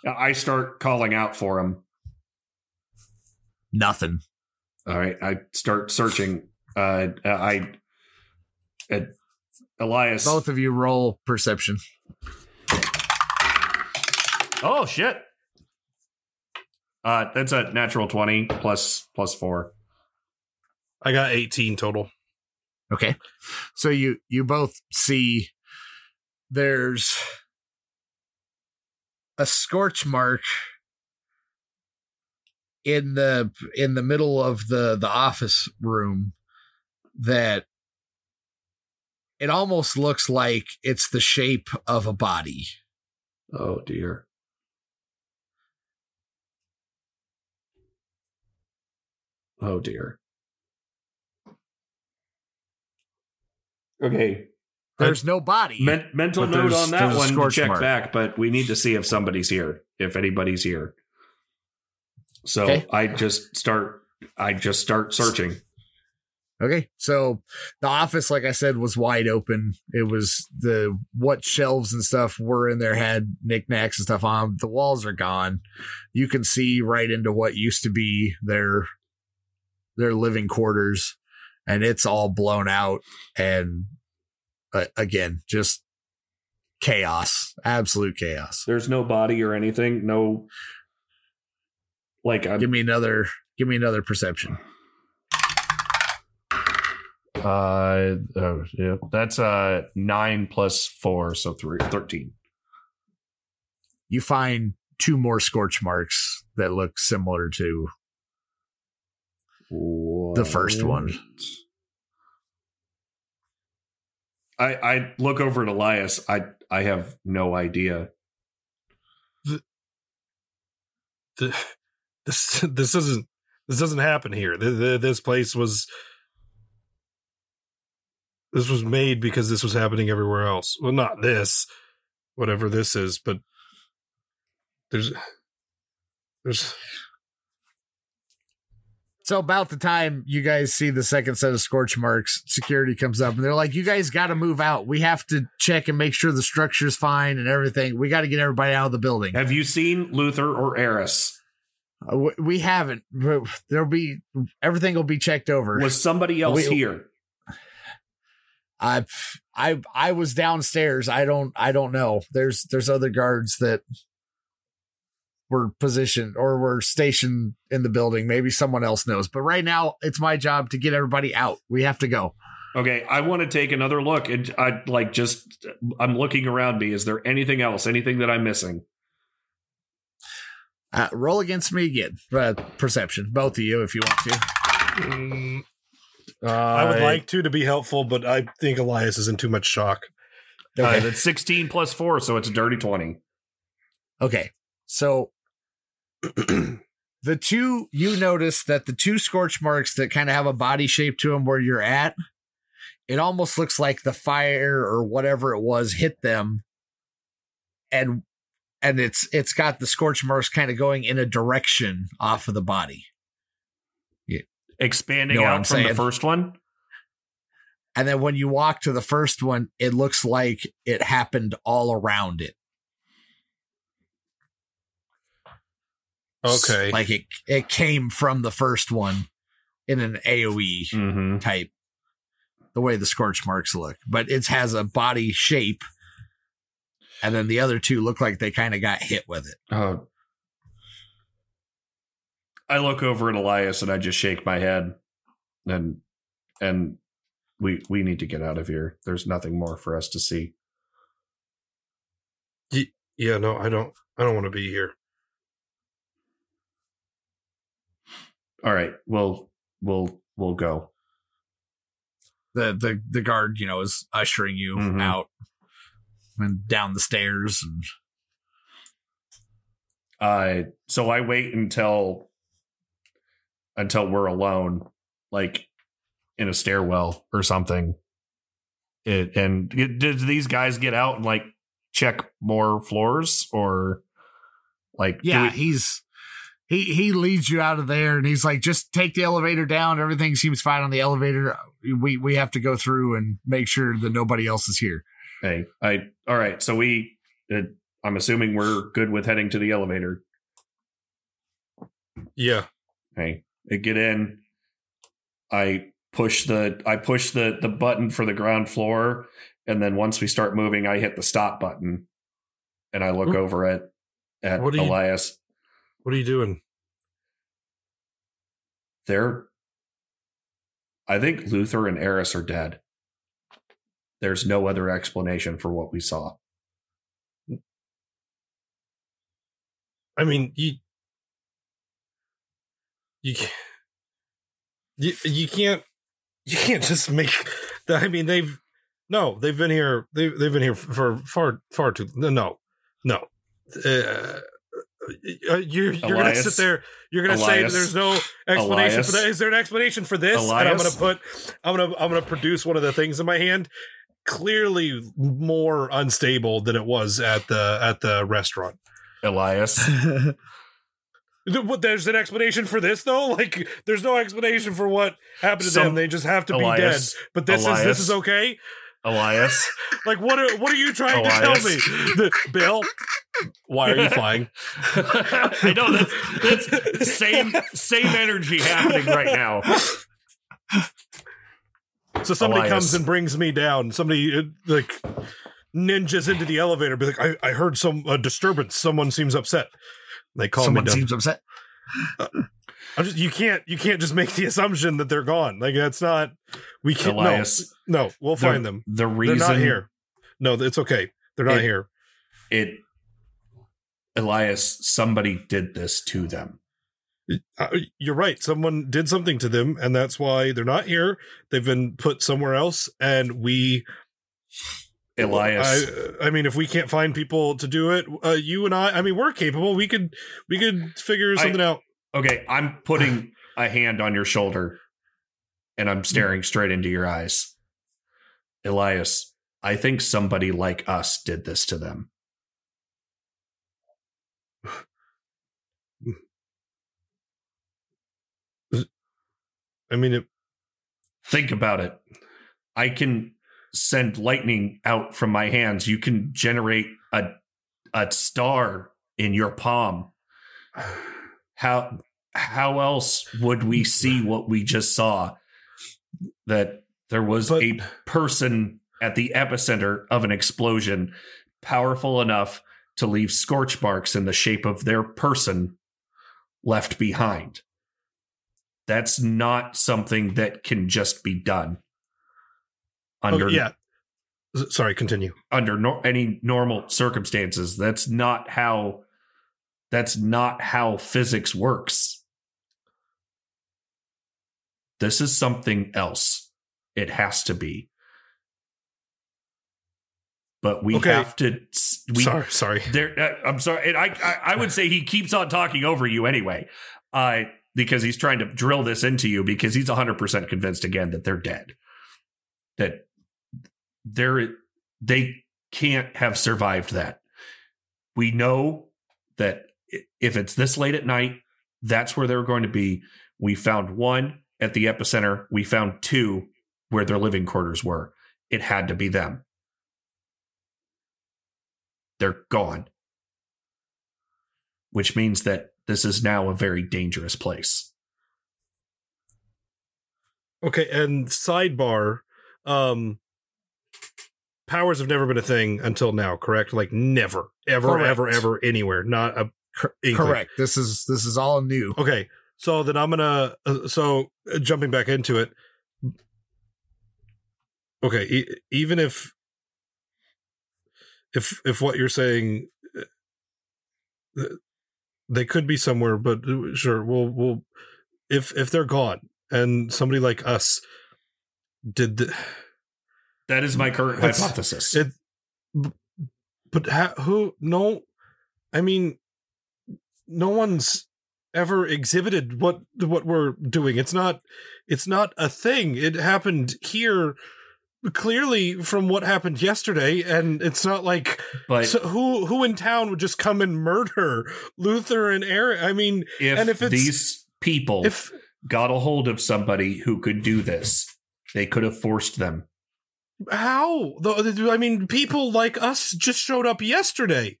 E: I start calling out for him.
D: Nothing.
E: All right, I start searching. Uh, I, uh, Elias.
D: Both of you roll perception.
E: Oh shit! Uh, that's a natural twenty plus plus four.
C: I got 18 total.
D: Okay. So you you both see there's a scorch mark in the in the middle of the the office room that it almost looks like it's the shape of a body.
E: Oh dear. Oh dear. Okay.
D: There's no body.
E: Men- mental
D: But
E: note on that one to check
D: mark.
E: back, but we need to see if somebody's here, if anybody's here. So
D: Okay.
E: I just start. I just start searching.
D: Okay. So the office, like I said, was wide open. It was the what shelves and stuff were in there had knickknacks and stuff on. The walls are gone. You can see right into what used to be their their living quarters, and it's all blown out. And uh, again, just chaos, absolute chaos.
E: There's no body or anything. No. Like I'm,
D: Give me another. Give me another perception.
E: Uh, oh, yeah. That's uh nine plus four, so three, 13.
D: You find two more scorch marks that look similar to the first one.
E: I I look over at Elias. I I have no idea.
C: Th- This this doesn't this doesn't happen here. Th- th- This place was this was made because this was happening everywhere else. Well, not this, whatever this is, but there's there's
D: So about the time you guys see the second set of scorch marks, security comes up and they're like, "You guys got to move out. We have to check and make sure the structure's fine and everything. We got to get everybody out of the building."
E: Have you seen Luther or Eris?
D: Uh, we- haven't. but There'll be everything will be checked over.
E: Was somebody else
D: We-
E: here?
D: I I I was downstairs. I don't I don't know. There's there's other guards that were positioned or were stationed in the building. Maybe someone else knows. But right now it's my job to get everybody out. We have to go.
E: Okay, I want to take another look, and I like just I'm looking around me. Is there anything else? Anything that I'm missing?
D: Uh, roll against me again. Uh, perception, both of you, if you want to.
C: Mm, I would like to to be helpful, but I think Elias is in too much shock.
E: Uh, that's 16 plus four, so it's a dirty 20.
D: Okay. So the two you notice that the two scorch marks that kind of have a body shape to them where you're at, it almost looks like the fire or whatever it was hit them and and it's it's got the scorch marks kind of going in a direction off of the body.
E: Expanding
D: Know
E: out from the first one.
D: And then when you walk to the first one, it looks like it happened all around it.
C: Okay.
D: Like it it came from the first one in an AoE
E: Mm-hmm.
D: type. The way the scorch marks look. But it has a body shape. And then the other two look like they kind of got hit with it.
E: Uh, I look over at Elias and I just shake my head, and and we we need to get out of here. There's nothing more for us to see.
C: Yeah, no, I don't. I don't want to be here.
E: All right, we'll we'll we'll go.
D: The the the guard, you know, is ushering you
E: Mhm.
D: out and down the stairs and
E: Uh, so I wait until until we're alone, like in a stairwell or something. It and did these guys get out and like check more floors or like
D: yeah,
E: we-
D: he's he he leads you out of there and he's like just take the elevator down everything seems fine on the elevator we we have to go through and make sure that nobody else is here
E: Hey, I all right. So we, uh, I'm assuming we're good with heading to the elevator.
C: Yeah.
E: Hey, I get in. I push the I push the the button for the ground floor, and then once we start moving, I hit the stop button, and I look
C: What-
E: over at at
C: what do you-
E: Elias.
C: What are you doing?
E: They're. I think Luther and Eris are dead. There's no other explanation for what we saw.
C: I mean, you, you, you, you can't, you can't just make. I mean, they've no, they've been here. They they've been here for far far too. No, no, no. Uh, uh, you're you're gonna sit there. You're gonna say there's no explanation
E: Elias?
C: for that. Is there an explanation for this? And I'm gonna put. I'm gonna I'm gonna produce one of the things in my hand. clearly more unstable than it was at the at the restaurant.
E: Elias,
C: Th- there's an explanation for this though. Like, there's no explanation for what happened to them. They just have to
E: Elias,
C: be dead. But this is this is okay.
E: Elias,
C: Like, what are what are you trying
E: Elias.
C: to tell me, The- Bill? Why are you flying?
E: I know that's that's same same energy happening right now.
C: So somebody
E: Elias.
C: comes and brings me down. Somebody uh, like ninjas into the elevator. Be like, I, I heard some a disturbance. Someone seems upset. They call
D: Someone
C: me down.
D: seems upset.
C: I'm just you can't you can't just make the assumption that they're gone. Like that's not we can't.
E: Elias,
C: no, no, we'll
E: the-
C: find them.
E: The reason
C: They're
E: reason
C: not here. No, it's okay. They're not
E: It-
C: here.
E: it Elias, somebody did this to them.
C: Uh, you're right. Someone did something to them, and that's why they're not here. They've been put somewhere else, and we.
E: Elias,
C: I, I mean, if we can't find people to do it, uh, you and I. I mean, we're capable. We could. We could figure
E: I-
C: something out.
E: okay, I'm putting a hand on your shoulder and I'm staring straight into your eyes. Elias, I think somebody like us did this to them.
C: I mean, it,
E: Think about it. I can send lightning out from my hands. You can generate a a star in your palm. How how else would we see what we just saw? That there was
C: But-
E: a person at the epicenter of an explosion powerful enough to leave scorch marks in the shape of their person left behind. That's not something that can just be done under
C: oh, yeah. Sorry, continue.
E: under nor- any normal circumstances. That's not how that's not how physics works. This is something else. It has to be. But we
C: Okay.
E: have to we
C: sorry, sorry.
E: there uh, I'm sorry. And I, I I would say he keeps on talking over you anyway. Uh because he's trying to drill this into you because he's 100% convinced again that they're dead. That they're they can't have survived that. We know that if it's this late at night, that's where they're going to be. We found one at the epicenter. We found two where their living quarters were. It had to be them. They're gone. Which means that this is now a very dangerous place.
C: Okay, and sidebar, um powers have never been a thing until now, correct? Like never, ever,
D: Correct.
C: ever, ever, anywhere. Not a cr-
D: Correct. This is this is all new.
C: Okay, so then I'm gonna. Uh, so uh, jumping back into it. Okay, e- even if if if what you're saying, uh, they could be somewhere, but uh, sure, we'll we'll if if they're gone and somebody like us did the
E: That is my current hypothesis.
C: it, but ha, who? No, I mean, no one's ever exhibited what what we're doing. It's not. It's not a thing. It happened here, clearly from what happened yesterday, and it's not like
E: but
C: so who who in town would just come and murder Luther and Eris. I mean,
E: if,
C: and if it's
E: these people
C: if
E: got a hold of somebody who could do this, they could have forced them.
C: how I mean, people like us just showed up yesterday.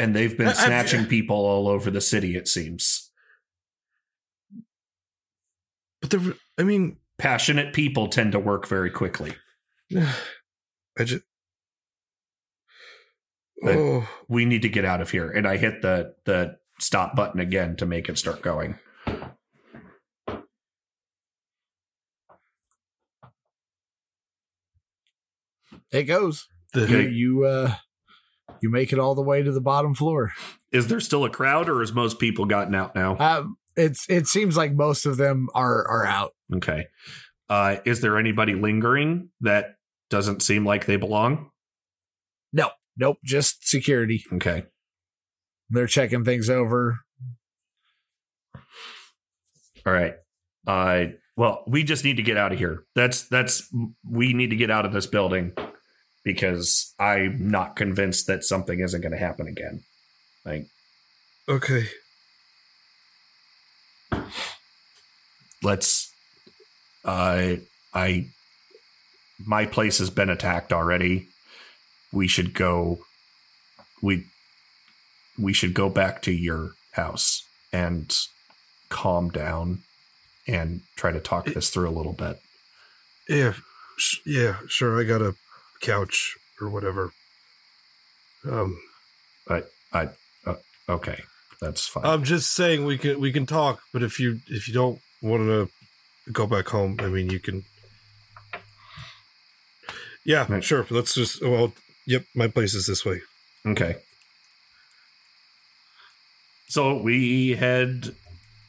E: And they've been
C: I- I've-
E: snatching people all over the city, it seems.
C: But the, I mean,
E: Passionate people tend to work very quickly.
C: I just.
E: But-
C: Oh,
E: We need to get out of here. And I hit the the stop button again to make it start going.
D: It goes.
C: the,
D: You you uh you make it all the way to the bottom floor.
E: Is there still a crowd or has most people gotten out now?
D: Um, it's it seems like most of them are are out.
E: Okay. Uh, is there anybody lingering that doesn't seem like they belong?
D: No, nope, just security.
E: Okay.
D: They're checking things over.
E: All right. Uh well, we just need to get out of here. That's that's we need to get out of this building. because I'm not convinced that something isn't going to happen again. Like,
C: Okay.
E: let's. Uh, I. My place has been attacked already. We should go. We. We should go back to your house and calm down and try to talk this through a little bit.
C: Yeah. Yeah, sure. I got a couch or whatever. Um,
E: I, I, uh, okay, that's fine.
C: I'm just saying we can we can talk, but if you if you don't want to go back home, I mean you can. Yeah,
E: Right.
C: sure. Let's just. Well, yep. My place is this way.
E: Okay. So we head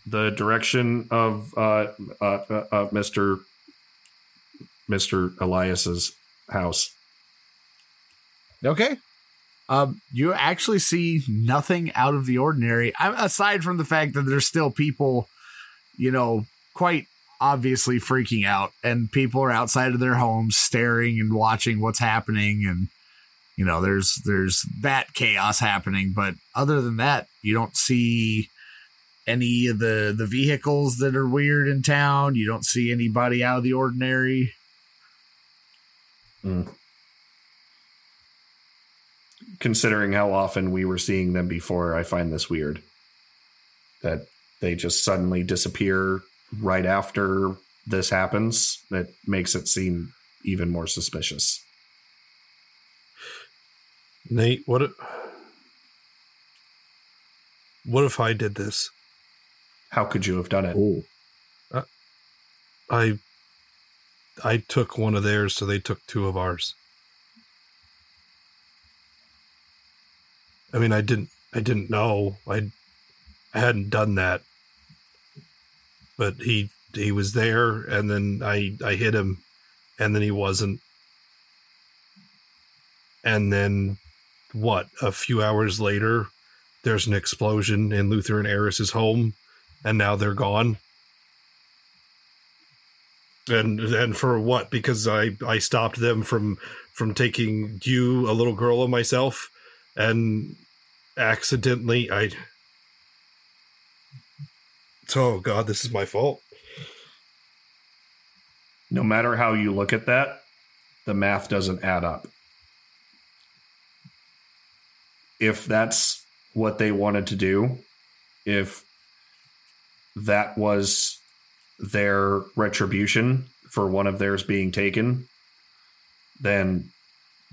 E: the direction of uh, uh, uh, uh, Mr. Mr. Elias's house.
D: Okay. Um, you actually see nothing out of the ordinary, I- aside from the fact that there's still people, you know, quite obviously freaking out, and people are outside of their homes staring and watching what's happening, and you know, there's there's that chaos happening. But other than that, you don't see any of the the vehicles that are weird in town. You don't see anybody out of the ordinary. Hmm.
E: Considering how often we were seeing them before, I find this weird. That they just suddenly disappear right after this happens. That makes it seem even more suspicious.
C: Nate, what? If, what if I did this?
E: How could you have done it?
D: Oh,
C: I I took one of theirs, so they took two of ours. I mean, I didn't I didn't know. I I hadn't done that. But he he was there and then I I hit him and then he wasn't. And then what? A few hours later, there's an explosion in Luther and Eris's home and now they're gone and and for what because i i stopped them from from taking you a little girl and myself and accidentally i oh god this is my fault
E: no matter how you look at that, the math doesn't add up. If that's what they wanted to do, if that was their retribution for one of theirs being taken, then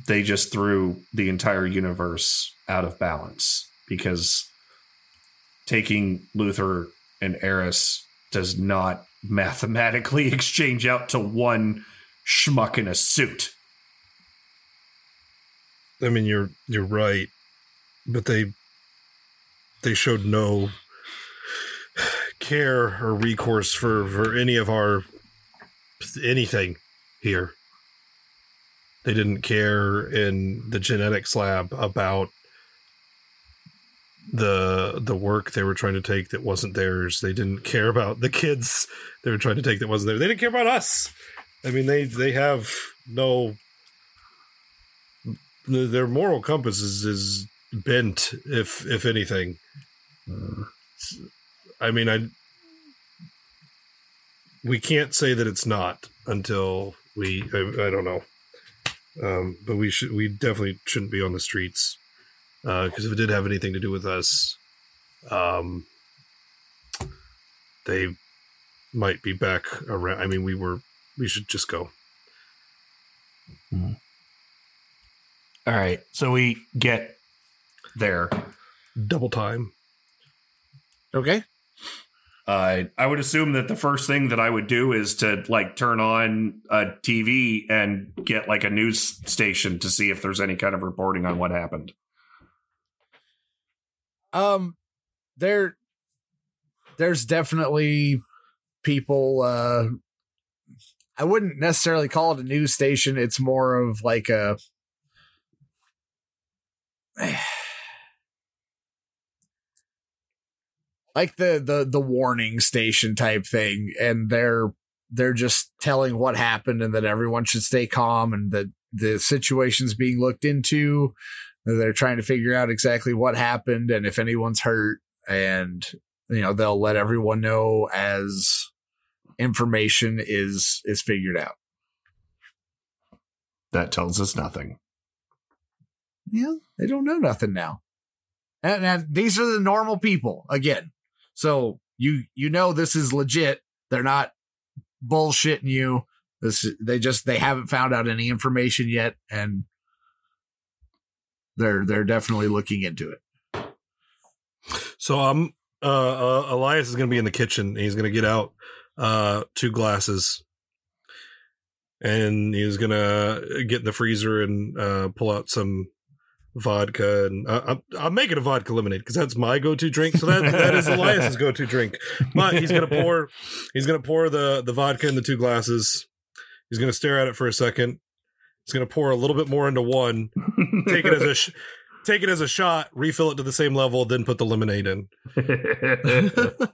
E: they just threw the entire universe out of balance because taking Luther and Eris does not mathematically exchange out to one schmuck in a suit.
C: i mean you're you're right but they they showed no care or recourse for for any of our anything here they didn't care in the genetics lab about the the work they were trying to take that wasn't theirs. They didn't care about the kids they were trying to take that wasn't theirs. They didn't care about us. I mean they they have no their moral compass is, is bent if if anything. I mean i we can't say that it's not until we i, I don't know. Um but we should we definitely shouldn't be on the streets because if it did have anything to do with us um they might be back around i mean we were we should just go
E: All right. So we get there.
C: double time
D: okay.
E: Uh, I would assume that the first thing that I would do is to like turn on a TV and get like a news station to see if there's any kind of reporting on what happened.
D: Um, there, there's definitely people. Uh, I wouldn't necessarily call it a news station. It's more of like a. like the the the warning station type thing and they're they're just telling what happened and that everyone should stay calm and that the situation's being looked into. They're trying to figure out exactly what happened and if anyone's hurt, and you know they'll let everyone know as information is is figured out.
J: That tells us nothing.
D: Yeah, they don't know nothing now. And, and these are the normal people again. So you you know this is legit. They're not bullshitting you. This they just they haven't found out any information yet, and they're they're definitely looking into it.
C: So I'm uh, uh Elias is gonna be in the kitchen. He's gonna get out uh two glasses, and he's gonna get in the freezer and uh pull out some vodka and uh, I'm, I'm making a vodka lemonade because that's my go-to drink. So that that is elias's go-to drink. But he's gonna pour he's gonna pour the the vodka in the two glasses. He's gonna stare at it for a second he's gonna pour a little bit more into one take it as a sh- take it as a shot refill it to the same level then put the lemonade in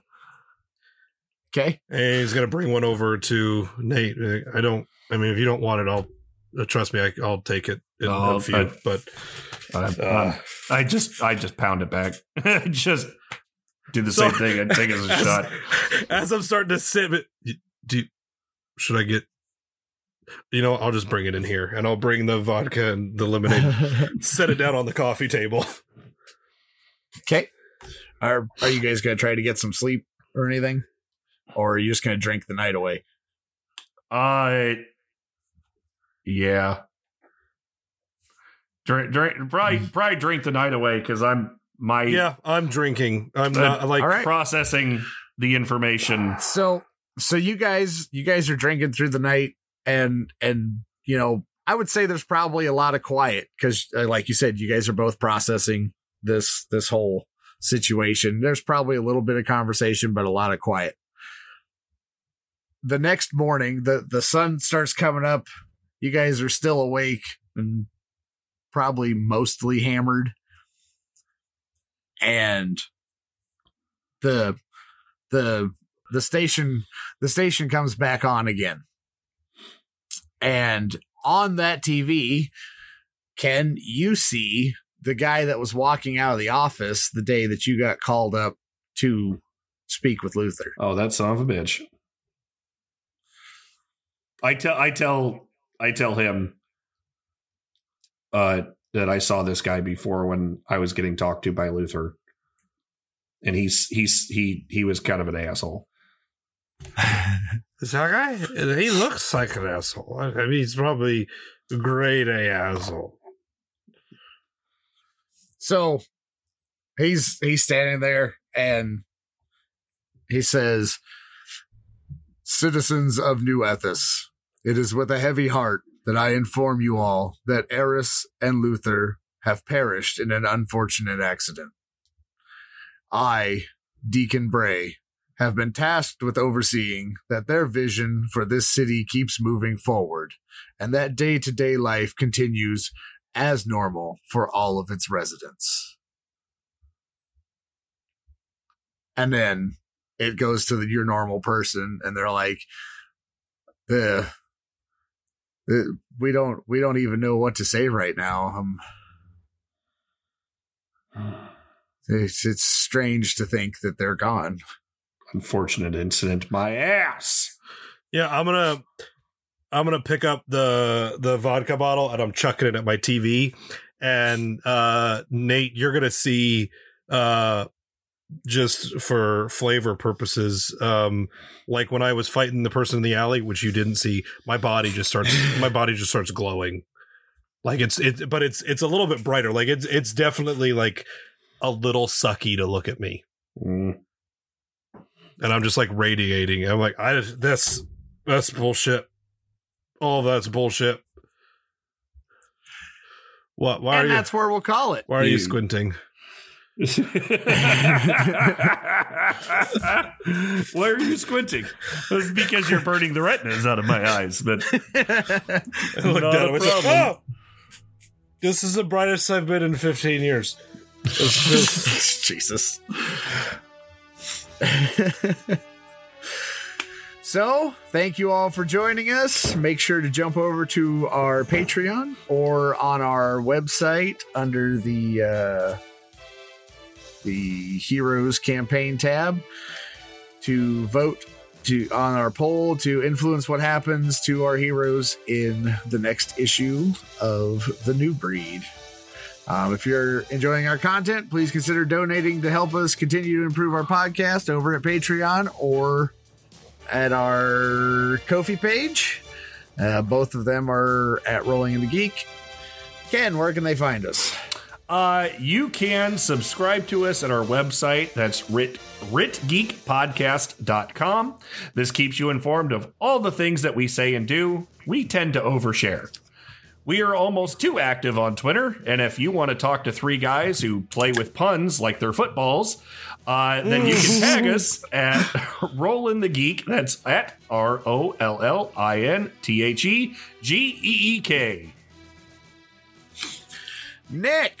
D: Okay.
C: and he's gonna bring one over to nate i don't i mean if you don't want it i'll uh, trust me I, i'll take it in
E: No,
C: a few
E: I-
C: but
E: I,
C: Uh.
E: I just I just pound it back. just do the same thing and take it as a
C: as,
E: shot.
C: As I'm starting to sip it, do you- should I get? You know, I'll just bring it in here, and I'll bring the vodka and the lemonade. set it down on the coffee table.
D: Okay. Are are you guys gonna try to get some sleep or anything? Or are you just gonna drink the night away?
E: I yeah. Drink, drink, probably, probably drink the night away because I'm my
C: Yeah, I'm drinking. I'm
E: uh,
C: not like
D: all right.
E: processing the information.
D: So so you guys you guys are drinking through the night and and you know I would say there's probably a lot of quiet because uh, like you said you guys are both processing this this whole situation. There's probably a little bit of conversation but a lot of quiet. The next morning the the sun starts coming up. You guys are still awake and probably mostly hammered. And the the the station the station comes back on again and on that tv can you see the guy that was walking out of the office the day that you got called up to speak with luther
E: Oh, that son of a bitch. I tell I tell I tell him uh that I saw this guy before when I was getting talked to by Luther. And he's he's he he was kind of an asshole.
C: Is that guy? He looks like an asshole. I mean, he's probably a great A asshole.
D: so he's he's standing there and he says citizens of New Ethis it is with a heavy heart that i inform you all that eris and luther have perished in an unfortunate accident i deacon bray have been tasked with overseeing that their vision for this city keeps moving forward and that day-to-day life continues as normal for all of its residents. And then it goes to the, your normal person, and they're like, the, the we don't we don't even know what to say right now. Um, it's it's strange to think that they're gone.
E: Unfortunate incident. My ass.
C: Yeah, I'm gonna I'm gonna pick up the the vodka bottle and I'm chucking it at my TV. And uh Nate, you're gonna see uh just for flavor purposes, um like when I was fighting the person in the alley, which you didn't see, my body just starts my body just starts glowing. Like it's it's but it's it's a little bit brighter. Like it's it's definitely like a little sucky to look at me.
E: Mm.
C: And I'm just like radiating. I'm like, I just this that's bullshit. All of that's bullshit. What? Why
D: and
C: are you?
D: that's where we'll call it.
C: Why are you
E: You-
C: squinting?
E: Why are you squinting? It's because you're burning the retinas out of my eyes, but
C: I looked
E: Not
C: at
E: a
C: him and said,
E: problem.
C: "Oh, this is the brightest I've been in 15 years." It's just-
D: Jesus. So, thank you all for joining us. Make sure to jump over to our Patreon or on our website under the uh, the Heroes campaign tab to vote to on our poll to influence what happens to our heroes in the next issue of the New Breed. Um, if you're enjoying our content, please consider donating to help us continue to improve our podcast over at Patreon or at our Ko-fi page. Uh, both of them are at Rolling in the Geek. Ken, where can they find us?
E: Uh, you can subscribe to us at our website. That's Rit, ritgeekpodcast.com. This keeps you informed of all the things that we say and do. We tend to overshare. We are almost too active on Twitter, and if you want to talk to three guys who play with puns like they're footballs, uh, then you can tag us at Rollin the Geek. That's at R O L L I N T H E G E E K.
D: Nick,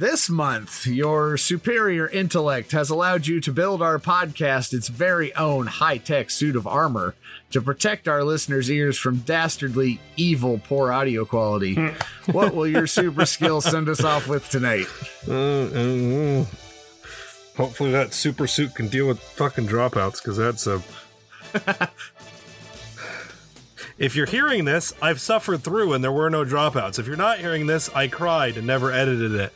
D: this month, your superior intellect has allowed you to build our podcast its very own high tech suit of armor to protect our listeners' ears from dastardly, evil, poor audio quality. what will your super skill send us off with tonight?
C: Uh, uh, uh. Hopefully that super suit can deal with fucking dropouts because that's a. if you're hearing this, I've suffered through and there were no dropouts. If you're not hearing this, I cried and never edited it.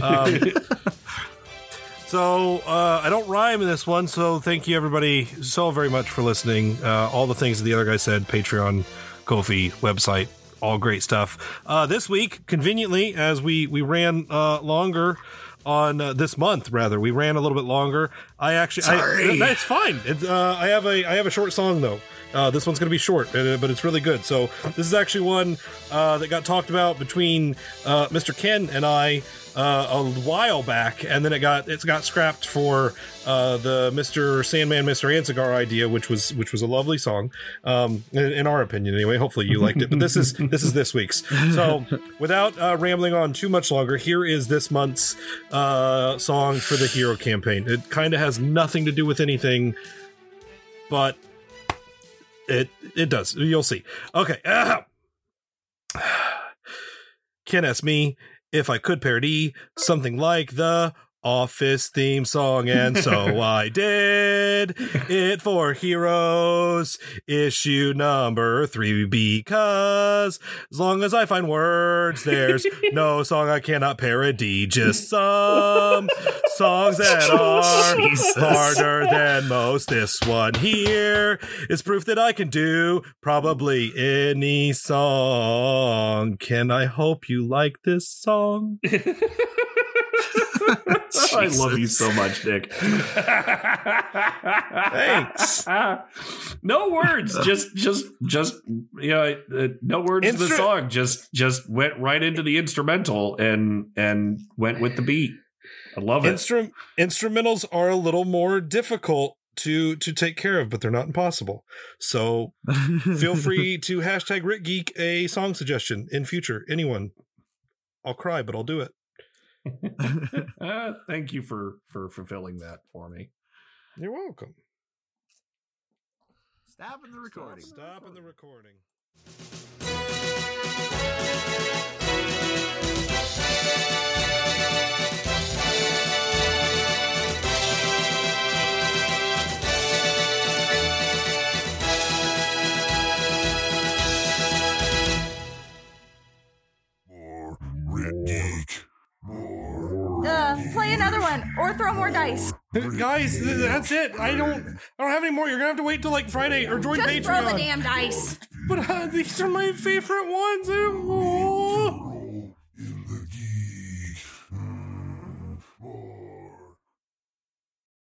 C: Um, so uh, I don't rhyme in this one. So thank you everybody so very much for listening. Uh, all the things that the other guy said: Patreon, Ko-fi, website, all great stuff. Uh, this week, conveniently, as we we ran uh, longer on uh, this month rather we ran a little bit longer i actually
D: Sorry.
C: I, it's fine it's, uh, i have a i have a short song though uh, this one's going to be short uh, but it's really good so this is actually one uh, that got talked about between uh, mr ken and i uh, a while back, and then it got it's got scrapped for uh, the Mister Sandman, Mister Ansigar idea, which was which was a lovely song, um, in, in our opinion anyway. Hopefully you liked it, but this is this is this week's. So without rambling on too much longer, here is this month's song for the hero campaign. It kind of has nothing to do with anything, but it it does. You'll see. Okay. Ah! Ken asked me if I could parody something like the Office theme song, and so I did it for Heroes issue number three because as long as I find words, there's no song I cannot parody, just some songs that oh, are
D: Jesus.
C: harder than most. This one here is proof that I can do probably any song. Can I hope you like this song?
E: I love you so much, Nick.
C: Thanks.
E: no words, just just just you know, uh, no words to the song. Just just went right into the instrumental and and went with the beat. I love it.
C: Instru- instrumentals are a little more difficult to to take care of, but they're not impossible. So feel free to hashtag Rick Geek a song suggestion in future. Anyone, I'll cry, but I'll do it.
E: Uh, thank you for for fulfilling that for me.
C: You're welcome.
D: Stopping the recording.
C: Stopping the recording.
B: Uh, play another one or throw more dice.
C: Guys, th- that's it. I don't. I don't have any more. You're gonna have to wait till like Friday or join
B: Just throw the
C: Patreon.
B: damn dice.
C: But uh, these are my favorite ones. Oh.